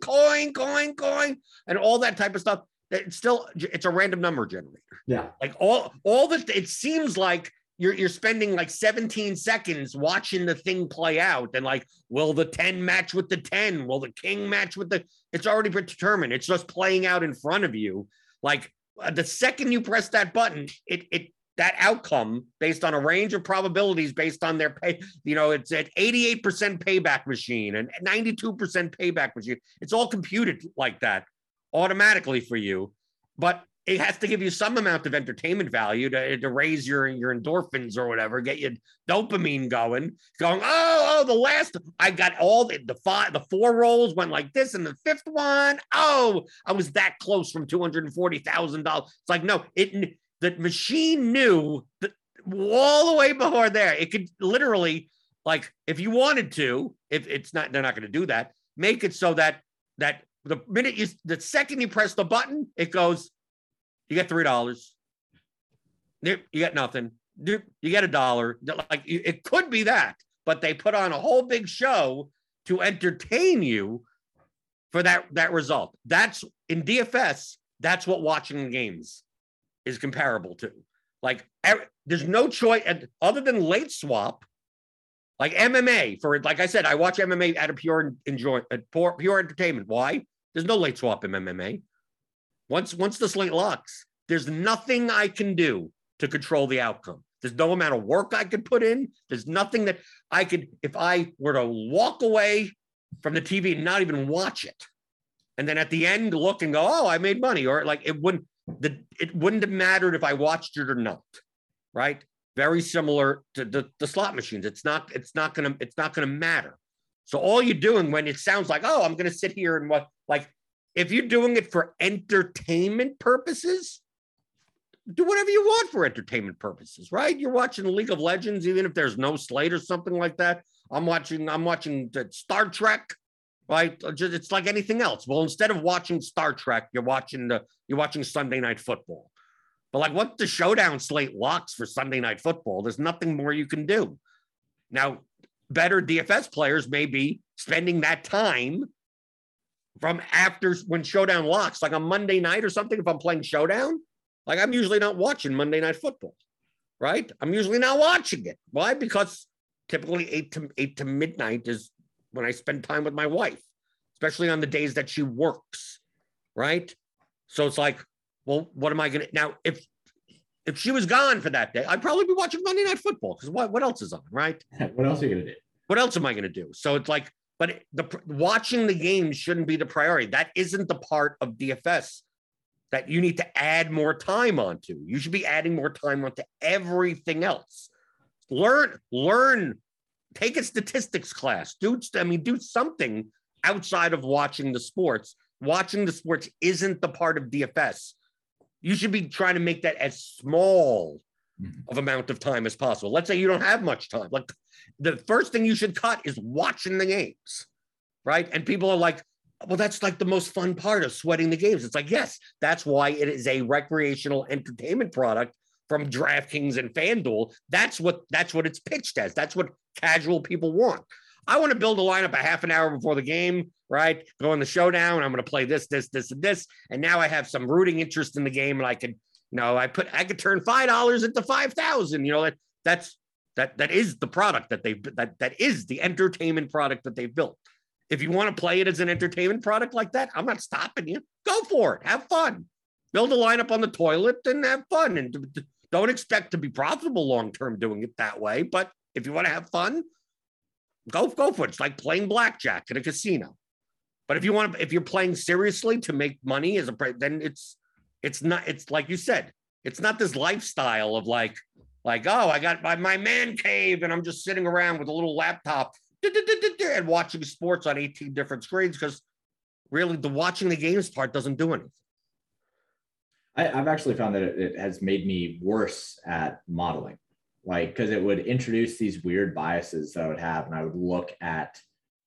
coin, coin, coin, and all that type of stuff. It's still it's a random number generator. Yeah, like all all the it seems like you're you're spending like 17 seconds watching the thing play out and like will the 10 match with the 10 will the king match with the it's already determined. It's just playing out in front of you. Like uh, the second you press that button it it that outcome based on a range of probabilities based on their pay you know it's at 88% payback machine and 92% payback machine. It's all computed like that automatically for you. But it has to give you some amount of entertainment value to, to raise your your endorphins or whatever, get your dopamine going. Going, oh, oh, the last I got all the, the five, the four rolls went like this, and the fifth one, oh, I was that close from two hundred and forty thousand dollars. It's like no, it the machine knew that all the way before there. It could literally, like, if you wanted to, if it's not, they're not going to do that. Make it so that that the minute you, the second you press the button, it goes you get three dollars. You get nothing. You get a dollar. Like it could be that, but they put on a whole big show to entertain you for that that result. That's in DFS. That's what watching games is comparable to. Like there's no choice other than late swap. Like MMA for like I said, I watch MMA out of pure enjoy uh, pure, pure entertainment. Why? There's no late swap in MMA. Once once the slate locks, there's nothing I can do to control the outcome. There's no amount of work I could put in. There's nothing that I could, if I were to walk away from the TV and not even watch it, and then at the end look and go, "Oh, I made money," or like it wouldn't, the it wouldn't have mattered if I watched it or not, right? Very similar to the, the slot machines. It's not, it's not gonna, it's not gonna matter. So all you're doing when it sounds like, "Oh, I'm gonna sit here and what," like if you're doing it for entertainment purposes, do whatever you want for entertainment purposes, right? You're watching League of Legends, even if there's no slate or something like that. I'm watching, I'm watching Star Trek, right? Uh, it's like anything else. Well, instead of watching Star Trek, you're watching the you're watching Sunday night football. But like what the showdown slate locks for Sunday night football, there's nothing more you can do. Now, better DFS players may be spending that time from after when showdown locks, like on Monday night or something. If I'm playing showdown, like I'm usually not watching Monday Night Football, right? I'm usually not watching it. Why? Because typically eight to eight to midnight is when I spend time with my wife, especially on the days that she works, right? So it's like, well, what am I gonna now? If if she was gone for that day, I'd probably be watching Monday Night Football because what what else is on, right? [LAUGHS] what else are you gonna do? What else am I gonna do? So it's like, but the watching the games shouldn't be the priority. That isn't the part of DFS that you need to add more time onto. You should be adding more time onto everything else. Learn, learn, take a statistics class. Do I mean do something outside of watching the sports. Watching the sports isn't the part of DFS. You should be trying to make that as small. Mm-hmm. of amount of time as possible. Let's say you don't have much time. Like the first thing you should cut is watching the games, right? And people are like, well, that's like the most fun part of sweating the games. It's like, yes, that's why it is a recreational entertainment product from DraftKings and FanDuel. That's what that's what it's pitched as. That's what casual people want. I want to build a lineup a half an hour before the game, right? Go in the showdown. I'm going to play this, this, this, and this. And now I have some rooting interest in the game, and I could, know, I put I could turn five dollars into five thousand. You know, that that's that that is the product that they that that is the entertainment product that they've built. If you want to play it as an entertainment product like that, I'm not stopping you. Go for it. Have fun. Build a lineup on the toilet and have fun. And don't expect to be profitable long term doing it that way. But if you want to have fun, go go for it. It's like playing blackjack at a casino. But if you want to, if you're playing seriously to make money as a then it's it's not. It's like you said. It's not this lifestyle of like, like oh, I got my, my man cave and I'm just sitting around with a little laptop and watching sports on 18 different screens because really the watching the games part doesn't do anything. I, have actually found that it, it, has made me worse at modeling, like because it would introduce these weird biases that I would have, and I would look at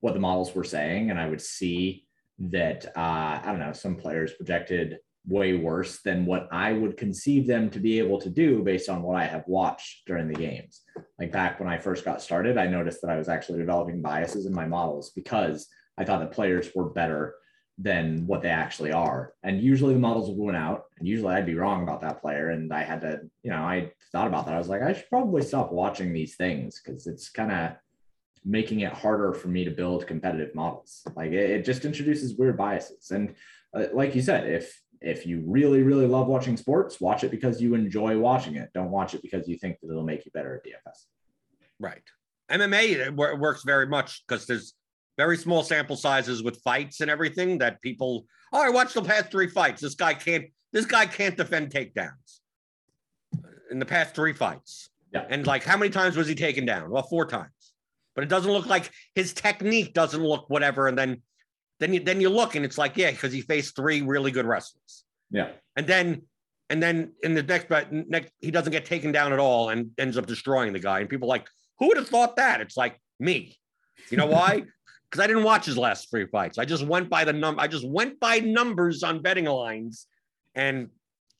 what the models were saying, and I would see that uh, I don't know some players projected way worse than what I would conceive them to be able to do based on what I have watched during the games. Like back when I first got started, I noticed that I was actually developing biases in my models because I thought that players were better than what they actually are. And usually the models would win out. And usually I'd be wrong about that player. And I had to, you know, I thought about that. I was like, I should probably stop watching these things because it's kind of making it harder for me to build competitive models. Like it, it just introduces weird biases. And uh, like you said, if if you really, really love watching sports, watch it because you enjoy watching it. Don't watch it because you think that it'll make you better at DFS. Right. MMA works very much because there's very small sample sizes with fights and everything that people, oh, I watched the past three fights. This guy can't, this guy can't defend takedowns in the past three fights. Yeah. And like, how many times was he taken down? Well, four times. But it doesn't look like his technique doesn't look whatever. And then then you then you look and it's like, yeah, because he faced three really good wrestlers. Yeah. And then and then in the next but next he doesn't get taken down at all and ends up destroying the guy. And people like, who would have thought that? It's like me. You know why? [LAUGHS] Because I didn't watch his last three fights. I just went by the number. I just went by numbers on betting lines, and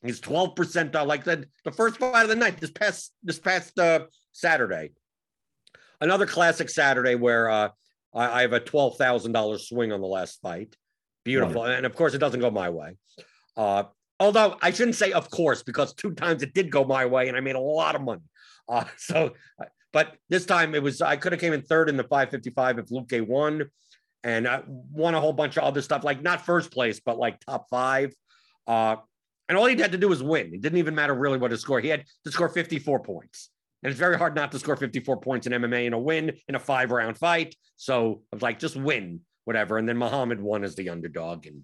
he's twelve percent. Like the the first fight of the night this past this past uh, Saturday. Another classic Saturday where uh, I, I have a twelve thousand dollars swing on the last fight. Beautiful, and of course it doesn't go my way. Uh, although I shouldn't say of course because two times it did go my way and I made a lot of money. Uh, [LAUGHS] so, but this time it was I could have came in third in the 555 if Luque won, and I won a whole bunch of other stuff like not first place but like top five. Uh, and all he had to do was win. It didn't even matter really what his score. He had to score 54 points. And it's very hard not to score 54 points in MMA in a win in a five round fight. So I was like, just win, whatever. And then Muhammad won as the underdog. And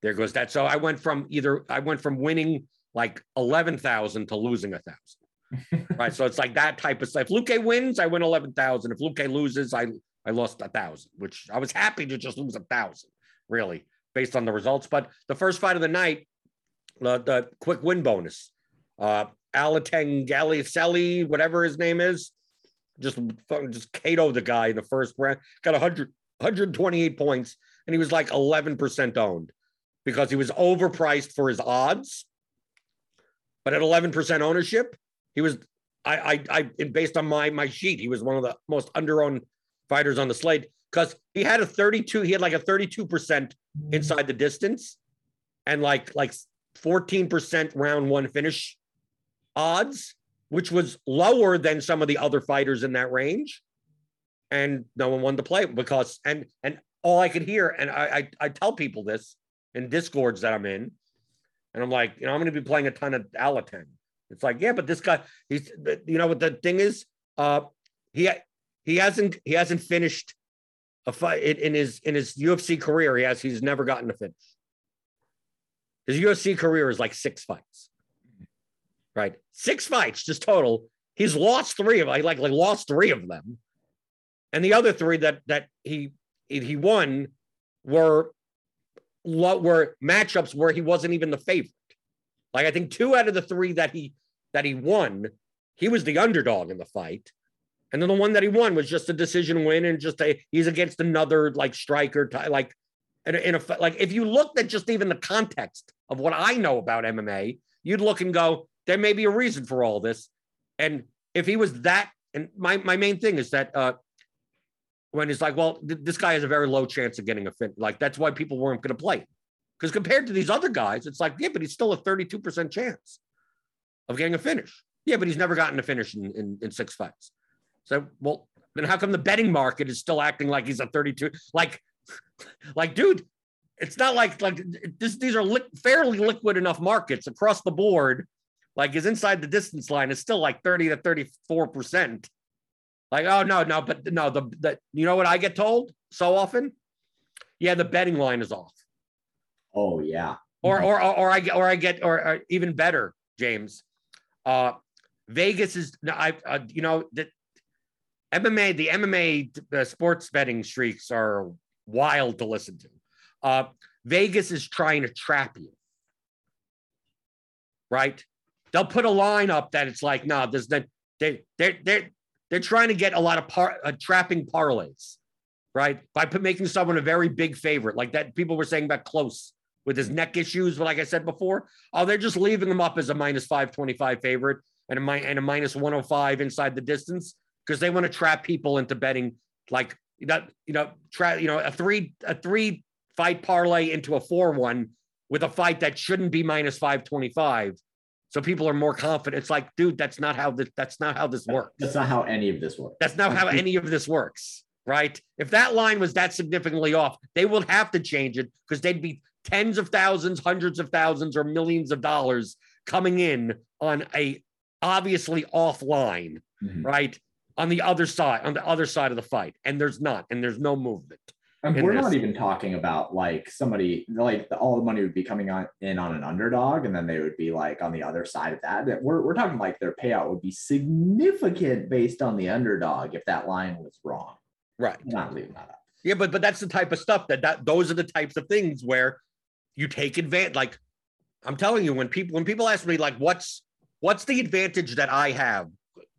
there goes that. So I went from either, I went from winning like 11,000 to losing a thousand. [LAUGHS] right. So it's like that type of stuff. If Luque wins, I win 11,000. If Luque loses, I, I lost a thousand, which I was happy to just lose a thousand, really, based on the results. But the first fight of the night, uh, the quick win bonus. Uh, Alateng Galicelli, whatever his name is, just just Cato the guy in the first round, got 100, 128 points, and he was like 11% owned because he was overpriced for his odds. But at 11% ownership, he was I I I based on my my sheet, he was one of the most underowned fighters on the slate because he had a 32, he had like a 32% inside the distance and like like 14% round one finish odds, which was lower than some of the other fighters in that range. And no one wanted to play because and and all I could hear, and I I, I tell people this in discords that I'm in, and I'm like, you know, I'm going to be playing a ton of Alateng. It's like, yeah, but this guy, he's, you know, what the thing is, uh, he he hasn't he hasn't finished a fight in his in his UFC career. He has he's never gotten a finish. His UFC career is like six fights right? Six fights just total. He's lost three of like like lost three of them, and the other three that that he he won were were matchups where he wasn't even the favorite. Like I think two out of the three that he that he won, he was the underdog in the fight. And then the one that he won was just a decision win and just a he's against another like striker like in a, in a like if you looked at just even the context of what I know about MMA, you'd look and go, there may be a reason for all this. And if he was that, and my, my main thing is that uh, when it's like, well, th- this guy has a very low chance of getting a fit. Like that's why people weren't going to play. Because compared to these other guys, it's like, yeah, but he's still a 32% chance of getting a finish. Yeah, but he's never gotten a finish in, in, in six fights. So, well, then how come the betting market is still acting like he's a 32? Like, like, dude, it's not like like this, these are li- fairly liquid enough markets across the board like his inside the distance line is still like 30 to 34%. Like, oh no, no, but no, the, the you know what I get told so often? Yeah, the betting line is off. Oh yeah. Or, or, or, or I get, or I get, or, or even better, James. Uh, Vegas is, I, uh, you know, the MMA, the MMA uh, sports betting streaks are wild to listen to. Uh, Vegas is trying to trap you, right? They'll put a line up that it's like, no, there's the they they they they're trying to get a lot of par, uh, trapping parlays, right? By put, making someone a very big favorite, like that people were saying about Klose with his neck issues. But like I said before, oh, they're just leaving him up as a minus five twenty five favorite and a and a minus one hundred oh five inside the distance because they want to trap people into betting like that, you know, try, you know, a three, a three fight parlay into a four one with a fight that shouldn't be minus 525. So people are more confident. It's like, dude, that's not how this, that's not how this works. That's not how any of this works. That's not how any of this works. Right. If that line was that significantly off, they would have to change it because they'd be tens of thousands, hundreds of thousands, or millions of dollars coming in on a obviously offline, mm-hmm. right? on the other side, on the other side of the fight, and there's not, and there's no movement. And we're this. not even talking about like somebody like the, all the money would be coming on in on an underdog, and then they would be like on the other side of that. We're we're talking like their payout would be significant based on the underdog if that line was wrong. Right. I'm not leaving that up. Yeah, but but that's the type of stuff that that those are the types of things where you take advantage. Like I'm telling you, when people when people ask me like, what's what's the advantage that I have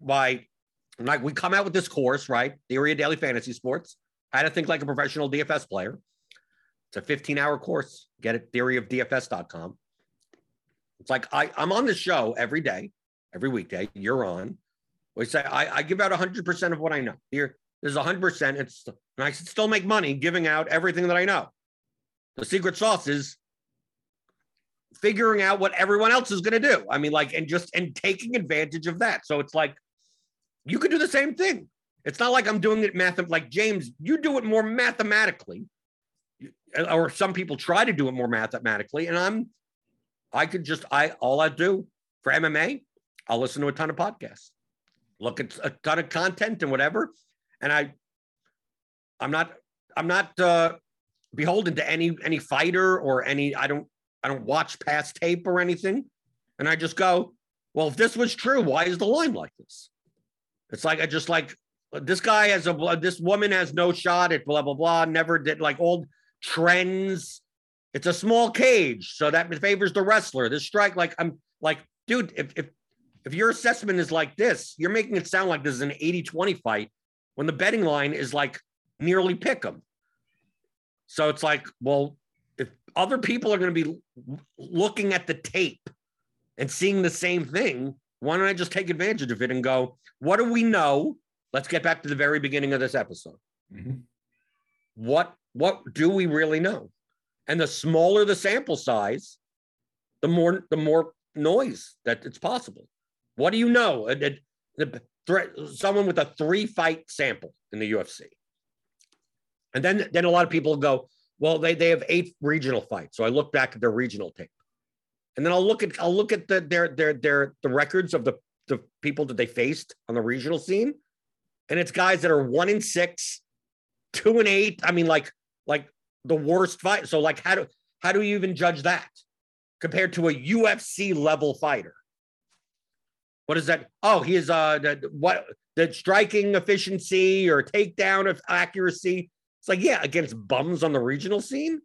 by like we come out with this course, right? Theory of daily fantasy sports. How to think like a professional DFS player. It's a 15 hour course. Get it, theoryofdfs.com. It's like I, I'm on the show every day, every weekday. You're on. We say I, I give out 100% of what I know. Here, there's 100%. It's and I still make money giving out everything that I know. The secret sauce is figuring out what everyone else is going to do. I mean, like, and just and taking advantage of that. So it's like you could do the same thing. It's not like I'm doing it math like James, you do it more mathematically. Or some people try to do it more mathematically. And I'm I could just I all I do for MMA, I'll listen to a ton of podcasts, look at a ton of content and whatever. And I I'm not I'm not uh beholden to any any fighter or any I don't I don't watch past tape or anything. And I just go, well, if this was true, why is the line like this? It's like I just like this guy has a this woman has no shot at blah blah blah. Never did like old trends. It's a small cage, so that favors the wrestler. This strike, like I'm like, dude, if if if your assessment is like this, you're making it sound like this is an 80-20 fight when the betting line is like nearly pick 'em. So it's like, well, if other people are going to be looking at the tape and seeing the same thing, why don't I just take advantage of it and go, what do we know? Let's get back to the very beginning of this episode. Mm-hmm. What what do we really know? And the smaller the sample size, the more the more noise that it's possible. What do you know? A, a, someone with a three fight sample in the UFC. And then then a lot of people go, well, they, they have eight regional fights. So I look back at their regional tape. And then I'll look at I'll look at the their their their the records of the the people that they faced on the regional scene, and it's guys that are one in six, two and eight. I mean, like like the worst fight. So like, how do how do you even judge that compared to a UFC level fighter? What is that? Oh, he is uh the, what the striking efficiency or takedown of accuracy. It's like yeah, against bums on the regional scene.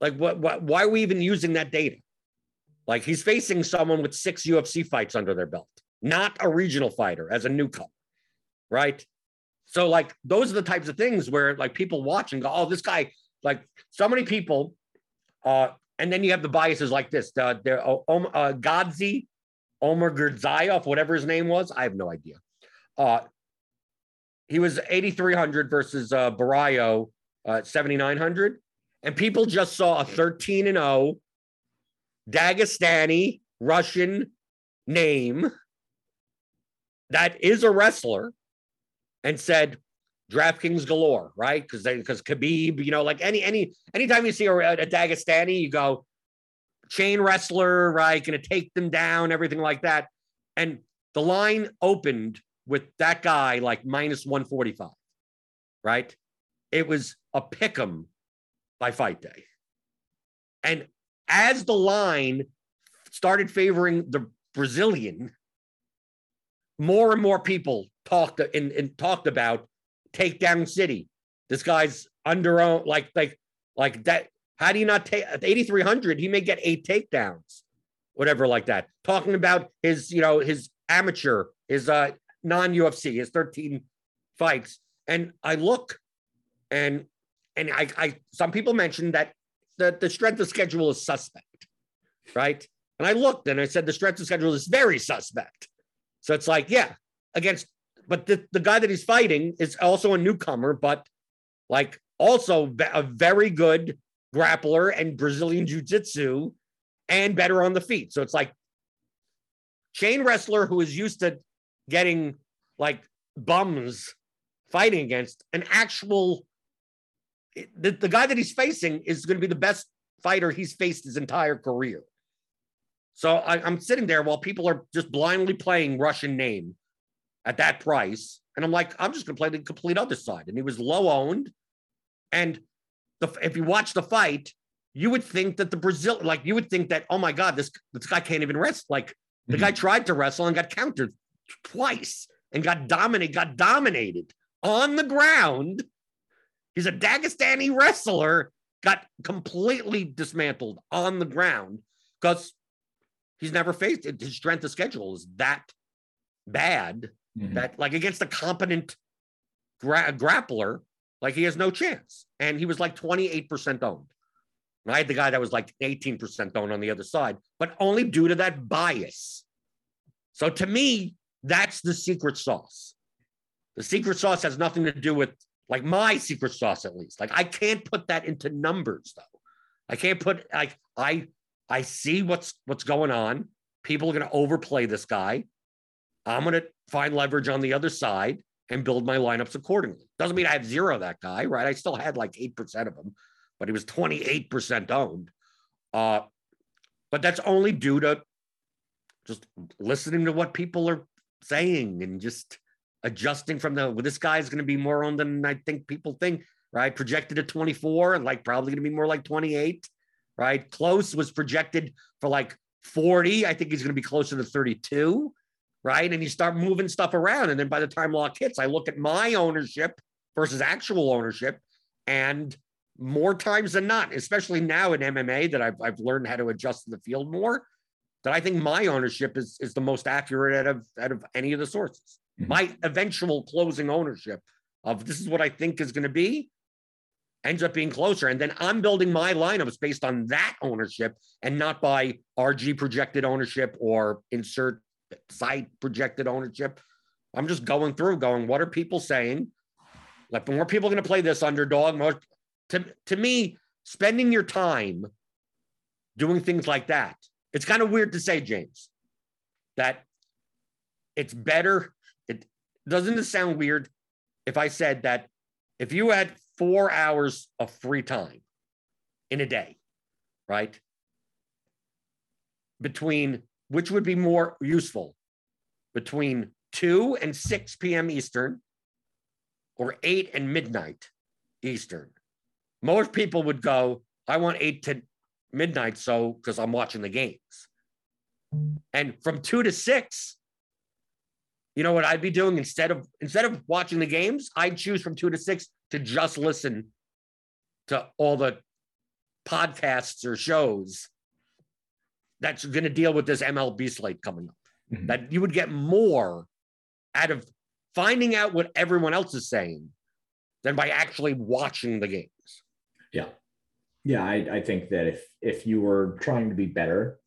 Like what? What? Why are we even using that data? Like he's facing someone with six UFC fights under their belt, not a regional fighter as a newcomer, right? So like those are the types of things where like people watch and go, oh, this guy, like so many people, uh, and then you have the biases like this. The, the uh, uh, Godzi, Omar Gurdzayev, whatever his name was, I have no idea. Uh, he was 8,300 versus uh, Barrio uh, 7,900. And people just saw a 13 and 0 Dagestani Russian name that is a wrestler and said DraftKings galore, right? Because because Khabib, you know, like any any anytime you see a, a Dagestani, you go chain wrestler, right? Gonna take them down, everything like that. And the line opened with that guy like minus 145, right? It was a pick 'em by fight day. And as the line started favoring the Brazilian, more and more people talked and, and talked about takedown city. This guy's under own like like like that. How do you not take at 8,300? He may get eight takedowns, whatever, like that. Talking about his, you know, his amateur, his uh non UFC, his 13 fights. And I look and and I, I some people mentioned that the, the strength of schedule is suspect, right? And I looked and I said the strength of schedule is very suspect. So it's like, yeah, against, but the, the guy that he's fighting is also a newcomer, but like also a very good grappler and Brazilian jiu jitsu and better on the feet. So it's like chain wrestler who is used to getting like bums fighting against an actual the, the guy that he's facing is going to be the best fighter he's faced his entire career. So I, am sitting there while people are just blindly playing Russian name at that price. And I'm like, I'm just going to play the complete other side. And he was low owned. And the, if you watch the fight, you would think that the Brazil, like you would think that, oh my God, this, this guy can't even wrestle. Like the mm-hmm. guy tried to wrestle and got countered twice and got dominated, got dominated on the ground He's a Dagestani wrestler, got completely dismantled on the ground because he's never faced it. His strength of schedule is that bad mm-hmm. that, like, against a competent gra- grappler, like, he has no chance. And he was like 28% owned. And I had the guy that was like 18% owned on the other side, but only due to that bias. So to me, that's the secret sauce. The secret sauce has nothing to do with like my secret sauce at least. Like I can't put that into numbers though. I can't put like I I see what's what's going on. People are going to overplay this guy. I'm going to find leverage on the other side and build my lineups accordingly. Doesn't mean I have zero that guy, right? I still had like 8% of him, but he was 28% owned. Uh, but that's only due to just listening to what people are saying and just adjusting from the well, this guy is going to be more on than I think people think, right? Projected at 24, and like probably going to be more like 28, right? Klose was projected for like 40. I think he's going to be closer to 32, right? And you start moving stuff around. And then by the time lock hits, I look at my ownership versus actual ownership. And more times than not, especially now in MMA that I've, I've learned how to adjust the field more, that I think my ownership is, is the most accurate out of, out of any of the sources mm-hmm. my eventual closing ownership of this is what I think is going to be ends up being closer. And then I'm building my lineups based on that ownership and not by RG projected ownership or insert site projected ownership. I'm just going through, going, what are people saying? Like, more people going to play this underdog. More, to, to me, spending your time doing things like that, it's kind of weird to say, James, that it's better It doesn't it sound weird if I said that if you had four hours of free time in a day, right? Between which would be more useful between 2 and 6 p.m. Eastern or 8 and midnight Eastern. Most people would go, I want 8 to midnight, so because I'm watching the games. And from 2 to 6, you know what I'd be doing instead of instead of watching the games, I'd choose from two to six to just listen to all the podcasts or shows that's going to deal with this MLB slate coming up. Mm-hmm. That you would get more out of finding out what everyone else is saying than by actually watching the games. Yeah. Yeah, I, I think that if if you were trying to be better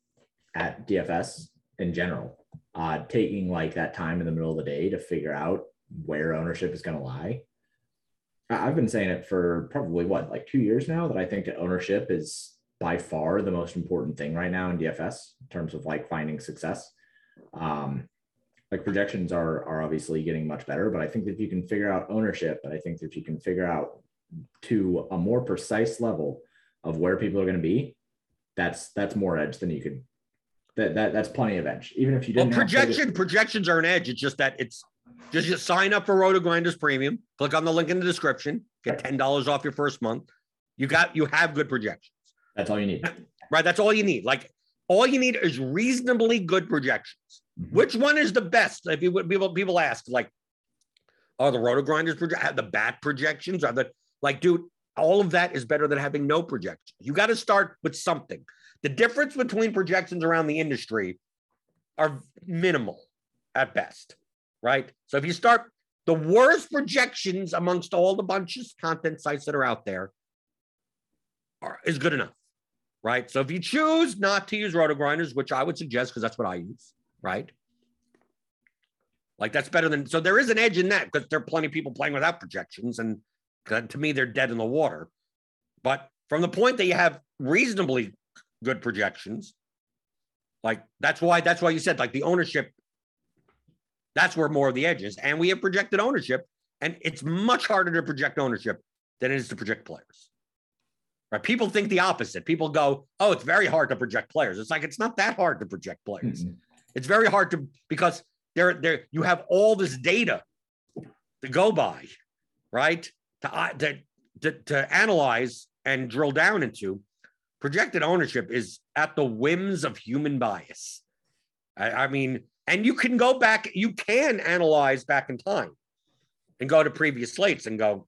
at DFS in general, uh, taking like that time in the middle of the day to figure out where ownership is going to lie. I've been saying it for probably what, like two years now, that I think ownership is by far the most important thing right now in DFS in terms of like finding success. Um, like projections are are obviously getting much better, but I think that if you can figure out ownership, but I think that if you can figure out to a more precise level of where people are going to be, that's that's more edge than you could that, that that's plenty of edge. Even if you didn't well, projection projections are an edge. It's just that it's just, just sign up for RotoGrinders Premium. Click on the link in the description. Get ten dollars off your first month. You got you have good projections. That's all you need. right? That's all you need. Like all you need is reasonably good projections. Mhm. Which one is the best? If you people people ask, like, are the RotoGrinders project the bat projections? Are the like, dude, all of that is better than having no projections. You got to start with something. The difference between projections around the industry are minimal at best, right? So if you start the worst projections amongst all the bunches content sites that are out there are is good enough, right? So if you choose not to use RotoGrinders, which I would suggest because that's what I use, right? Like that's better than so there is an edge in that because there are plenty of people playing without projections, and to me they're dead in the water. But from the point that you have reasonably good projections, like that's why that's why you said like the ownership. That's where more of the edge is, and we have projected ownership, and it's much harder to project ownership than it is to project players. Right? People think the opposite. People go, "Oh, it's very hard to project players." It's like it's not that hard to project players. Mm-mm. It's very hard to because there, there you have all this data to go by, right? To, uh, to, to, to analyze and drill down into. Projected ownership is at the whims of human bias. I, I mean, and you can go back, you can analyze back in time and go to previous slates and go,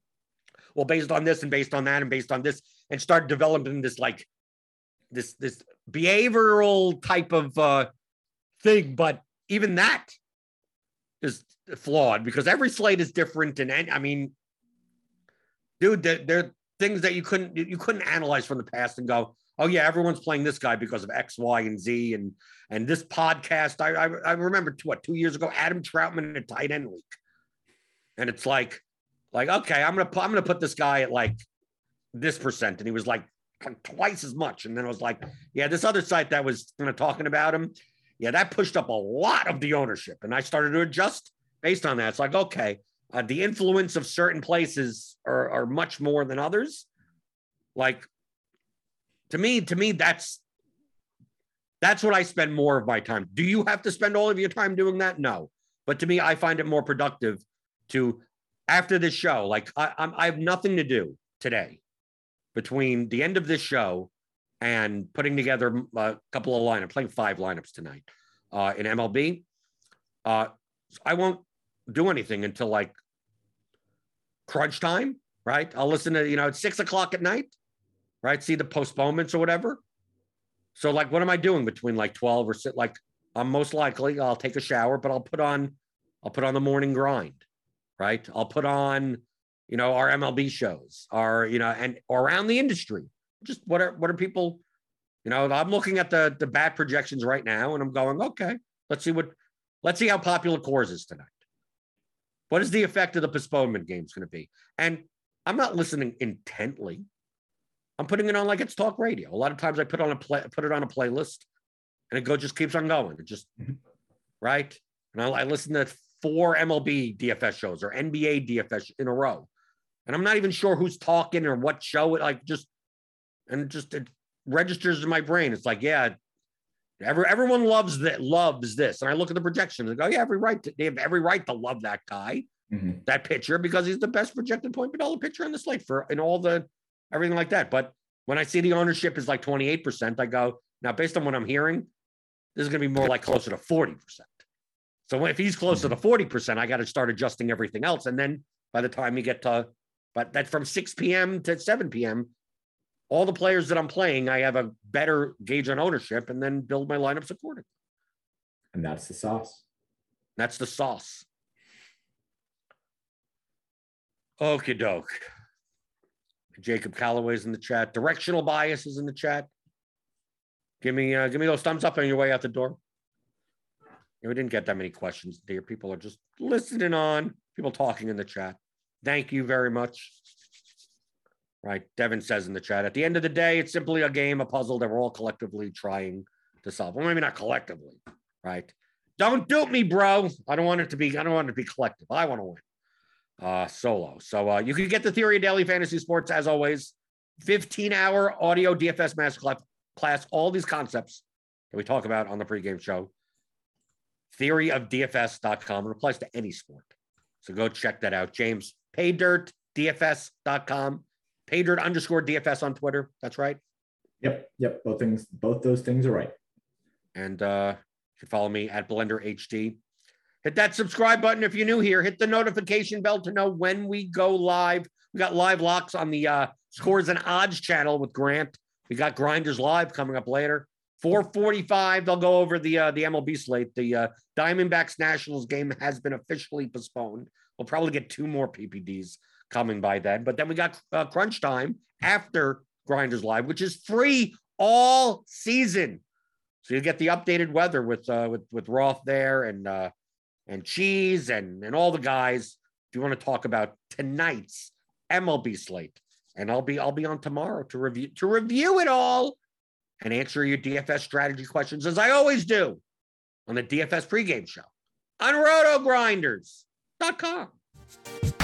well, based on this and based on that and based on this, and start developing this like this this behavioral type of uh thing. But even that is flawed because every slate is different. And, and I mean, dude, there, there are things that you couldn't you couldn't analyze from the past and go, oh yeah, everyone's playing this guy because of X, Y, and Z, and and this podcast. I I, I remember two, what two years ago, Adam Trautman in a tight end league, and it's like, like okay, I'm gonna I'm gonna put this guy at like this percent, and he was like twice as much, and then it was like, yeah, this other site that was kind of talking about him, yeah, that pushed up a lot of the ownership, and I started to adjust based on that. It's like okay, uh, the influence of certain places are are much more than others, like to me to me that's that's what i spend more of my time. Do you have to spend all of your time doing that? No. But to me i find it more productive to after this show like i I'm, i have nothing to do today between the end of this show and putting together a couple of lineups playing five lineups tonight uh, in mlb uh, i won't do anything until like crunch time right i'll listen to you know it's six o'clock at night right? See the postponements or whatever. So, like, what am I doing between like 12 or sit like I'm most likely I'll take a shower, but I'll put on I'll put on the morning grind, right? I'll put on, you know, our MLB shows, our, you know, and around the industry. Just what are what are people, you know, I'm looking at the the bat projections right now and I'm going, okay, let's see what let's see how popular cores is tonight. What is the effect of the postponement games going to be? And I'm not listening intently. I'm putting it on like it's talk radio. A lot of times I put on a play, put it on a playlist, and it go just keeps on going. It just Mhm. right. And I, I listen to four MLB DFS shows or NBA DFS in a row, and I'm not even sure who's talking or what show it like. Just and just it registers in my brain. It's like yeah, every, everyone loves that loves this, and I look at the projections and go yeah, every right to, they have every right to love that guy Mhm. that pitcher because he's the best projected point per dollar pitcher on the slate for and all the everything like that. But when I see the ownership is like 28%, I go, now based on what I'm hearing, this is going to be more like closer to 40%. So if he's closer to 40%, I got to start adjusting everything else. And then by the time you get to, but that from 6 p.m. to 7 p.m., all the players that I'm playing, I have a better gauge on ownership and then build my lineups accordingly. And that's the sauce. That's the sauce. Okie doke. Jacob Calloway's in the chat. Directional bias is in the chat. Give me uh, give me those thumbs up on your way out the door. Yeah, we didn't get that many questions there. People are just listening on. People talking in the chat. Thank you very much. Right, Devin says in the chat. At the end of the day, it's simply a game, a puzzle that we're all collectively trying to solve. Well, maybe not collectively, right? Don't dupe me, bro. I don't want it to be. I don't want it to be collective. I want to win uh, solo. So uh, you can get the Theory of Daily Fantasy Sports as always. 15 hour audio DFS masterclass class, all these concepts that we talk about on the pregame show. Theory of Theoryofdfs.com. It applies to any sport. So go check that out. James, paydirtdfs.com. Paydirt underscore DFS on Twitter. That's right. Yep, yep. Both things, both those things are right. And uh, you can follow me at Blender HD. Hit that subscribe button if you're new here. Hit the notification bell to know when we go live. We got live locks on the uh, Scores and Odds channel with Grant. We got Grinders Live coming up later. 445, they'll go over the uh, the MLB slate. The uh, Diamondbacks Nationals game has been officially postponed. We'll probably get two more PPDs coming by then. But then we got uh, crunch time after Grinders Live, which is free all season. So you get the updated weather with uh, with with Roth there and uh, and Cheese and and all the guys. If you want to talk about tonight's MLB slate, and I'll be I'll be on tomorrow to review to review it all and answer your DFS strategy questions as I always do on the DFS pregame show on rotogrinders.com.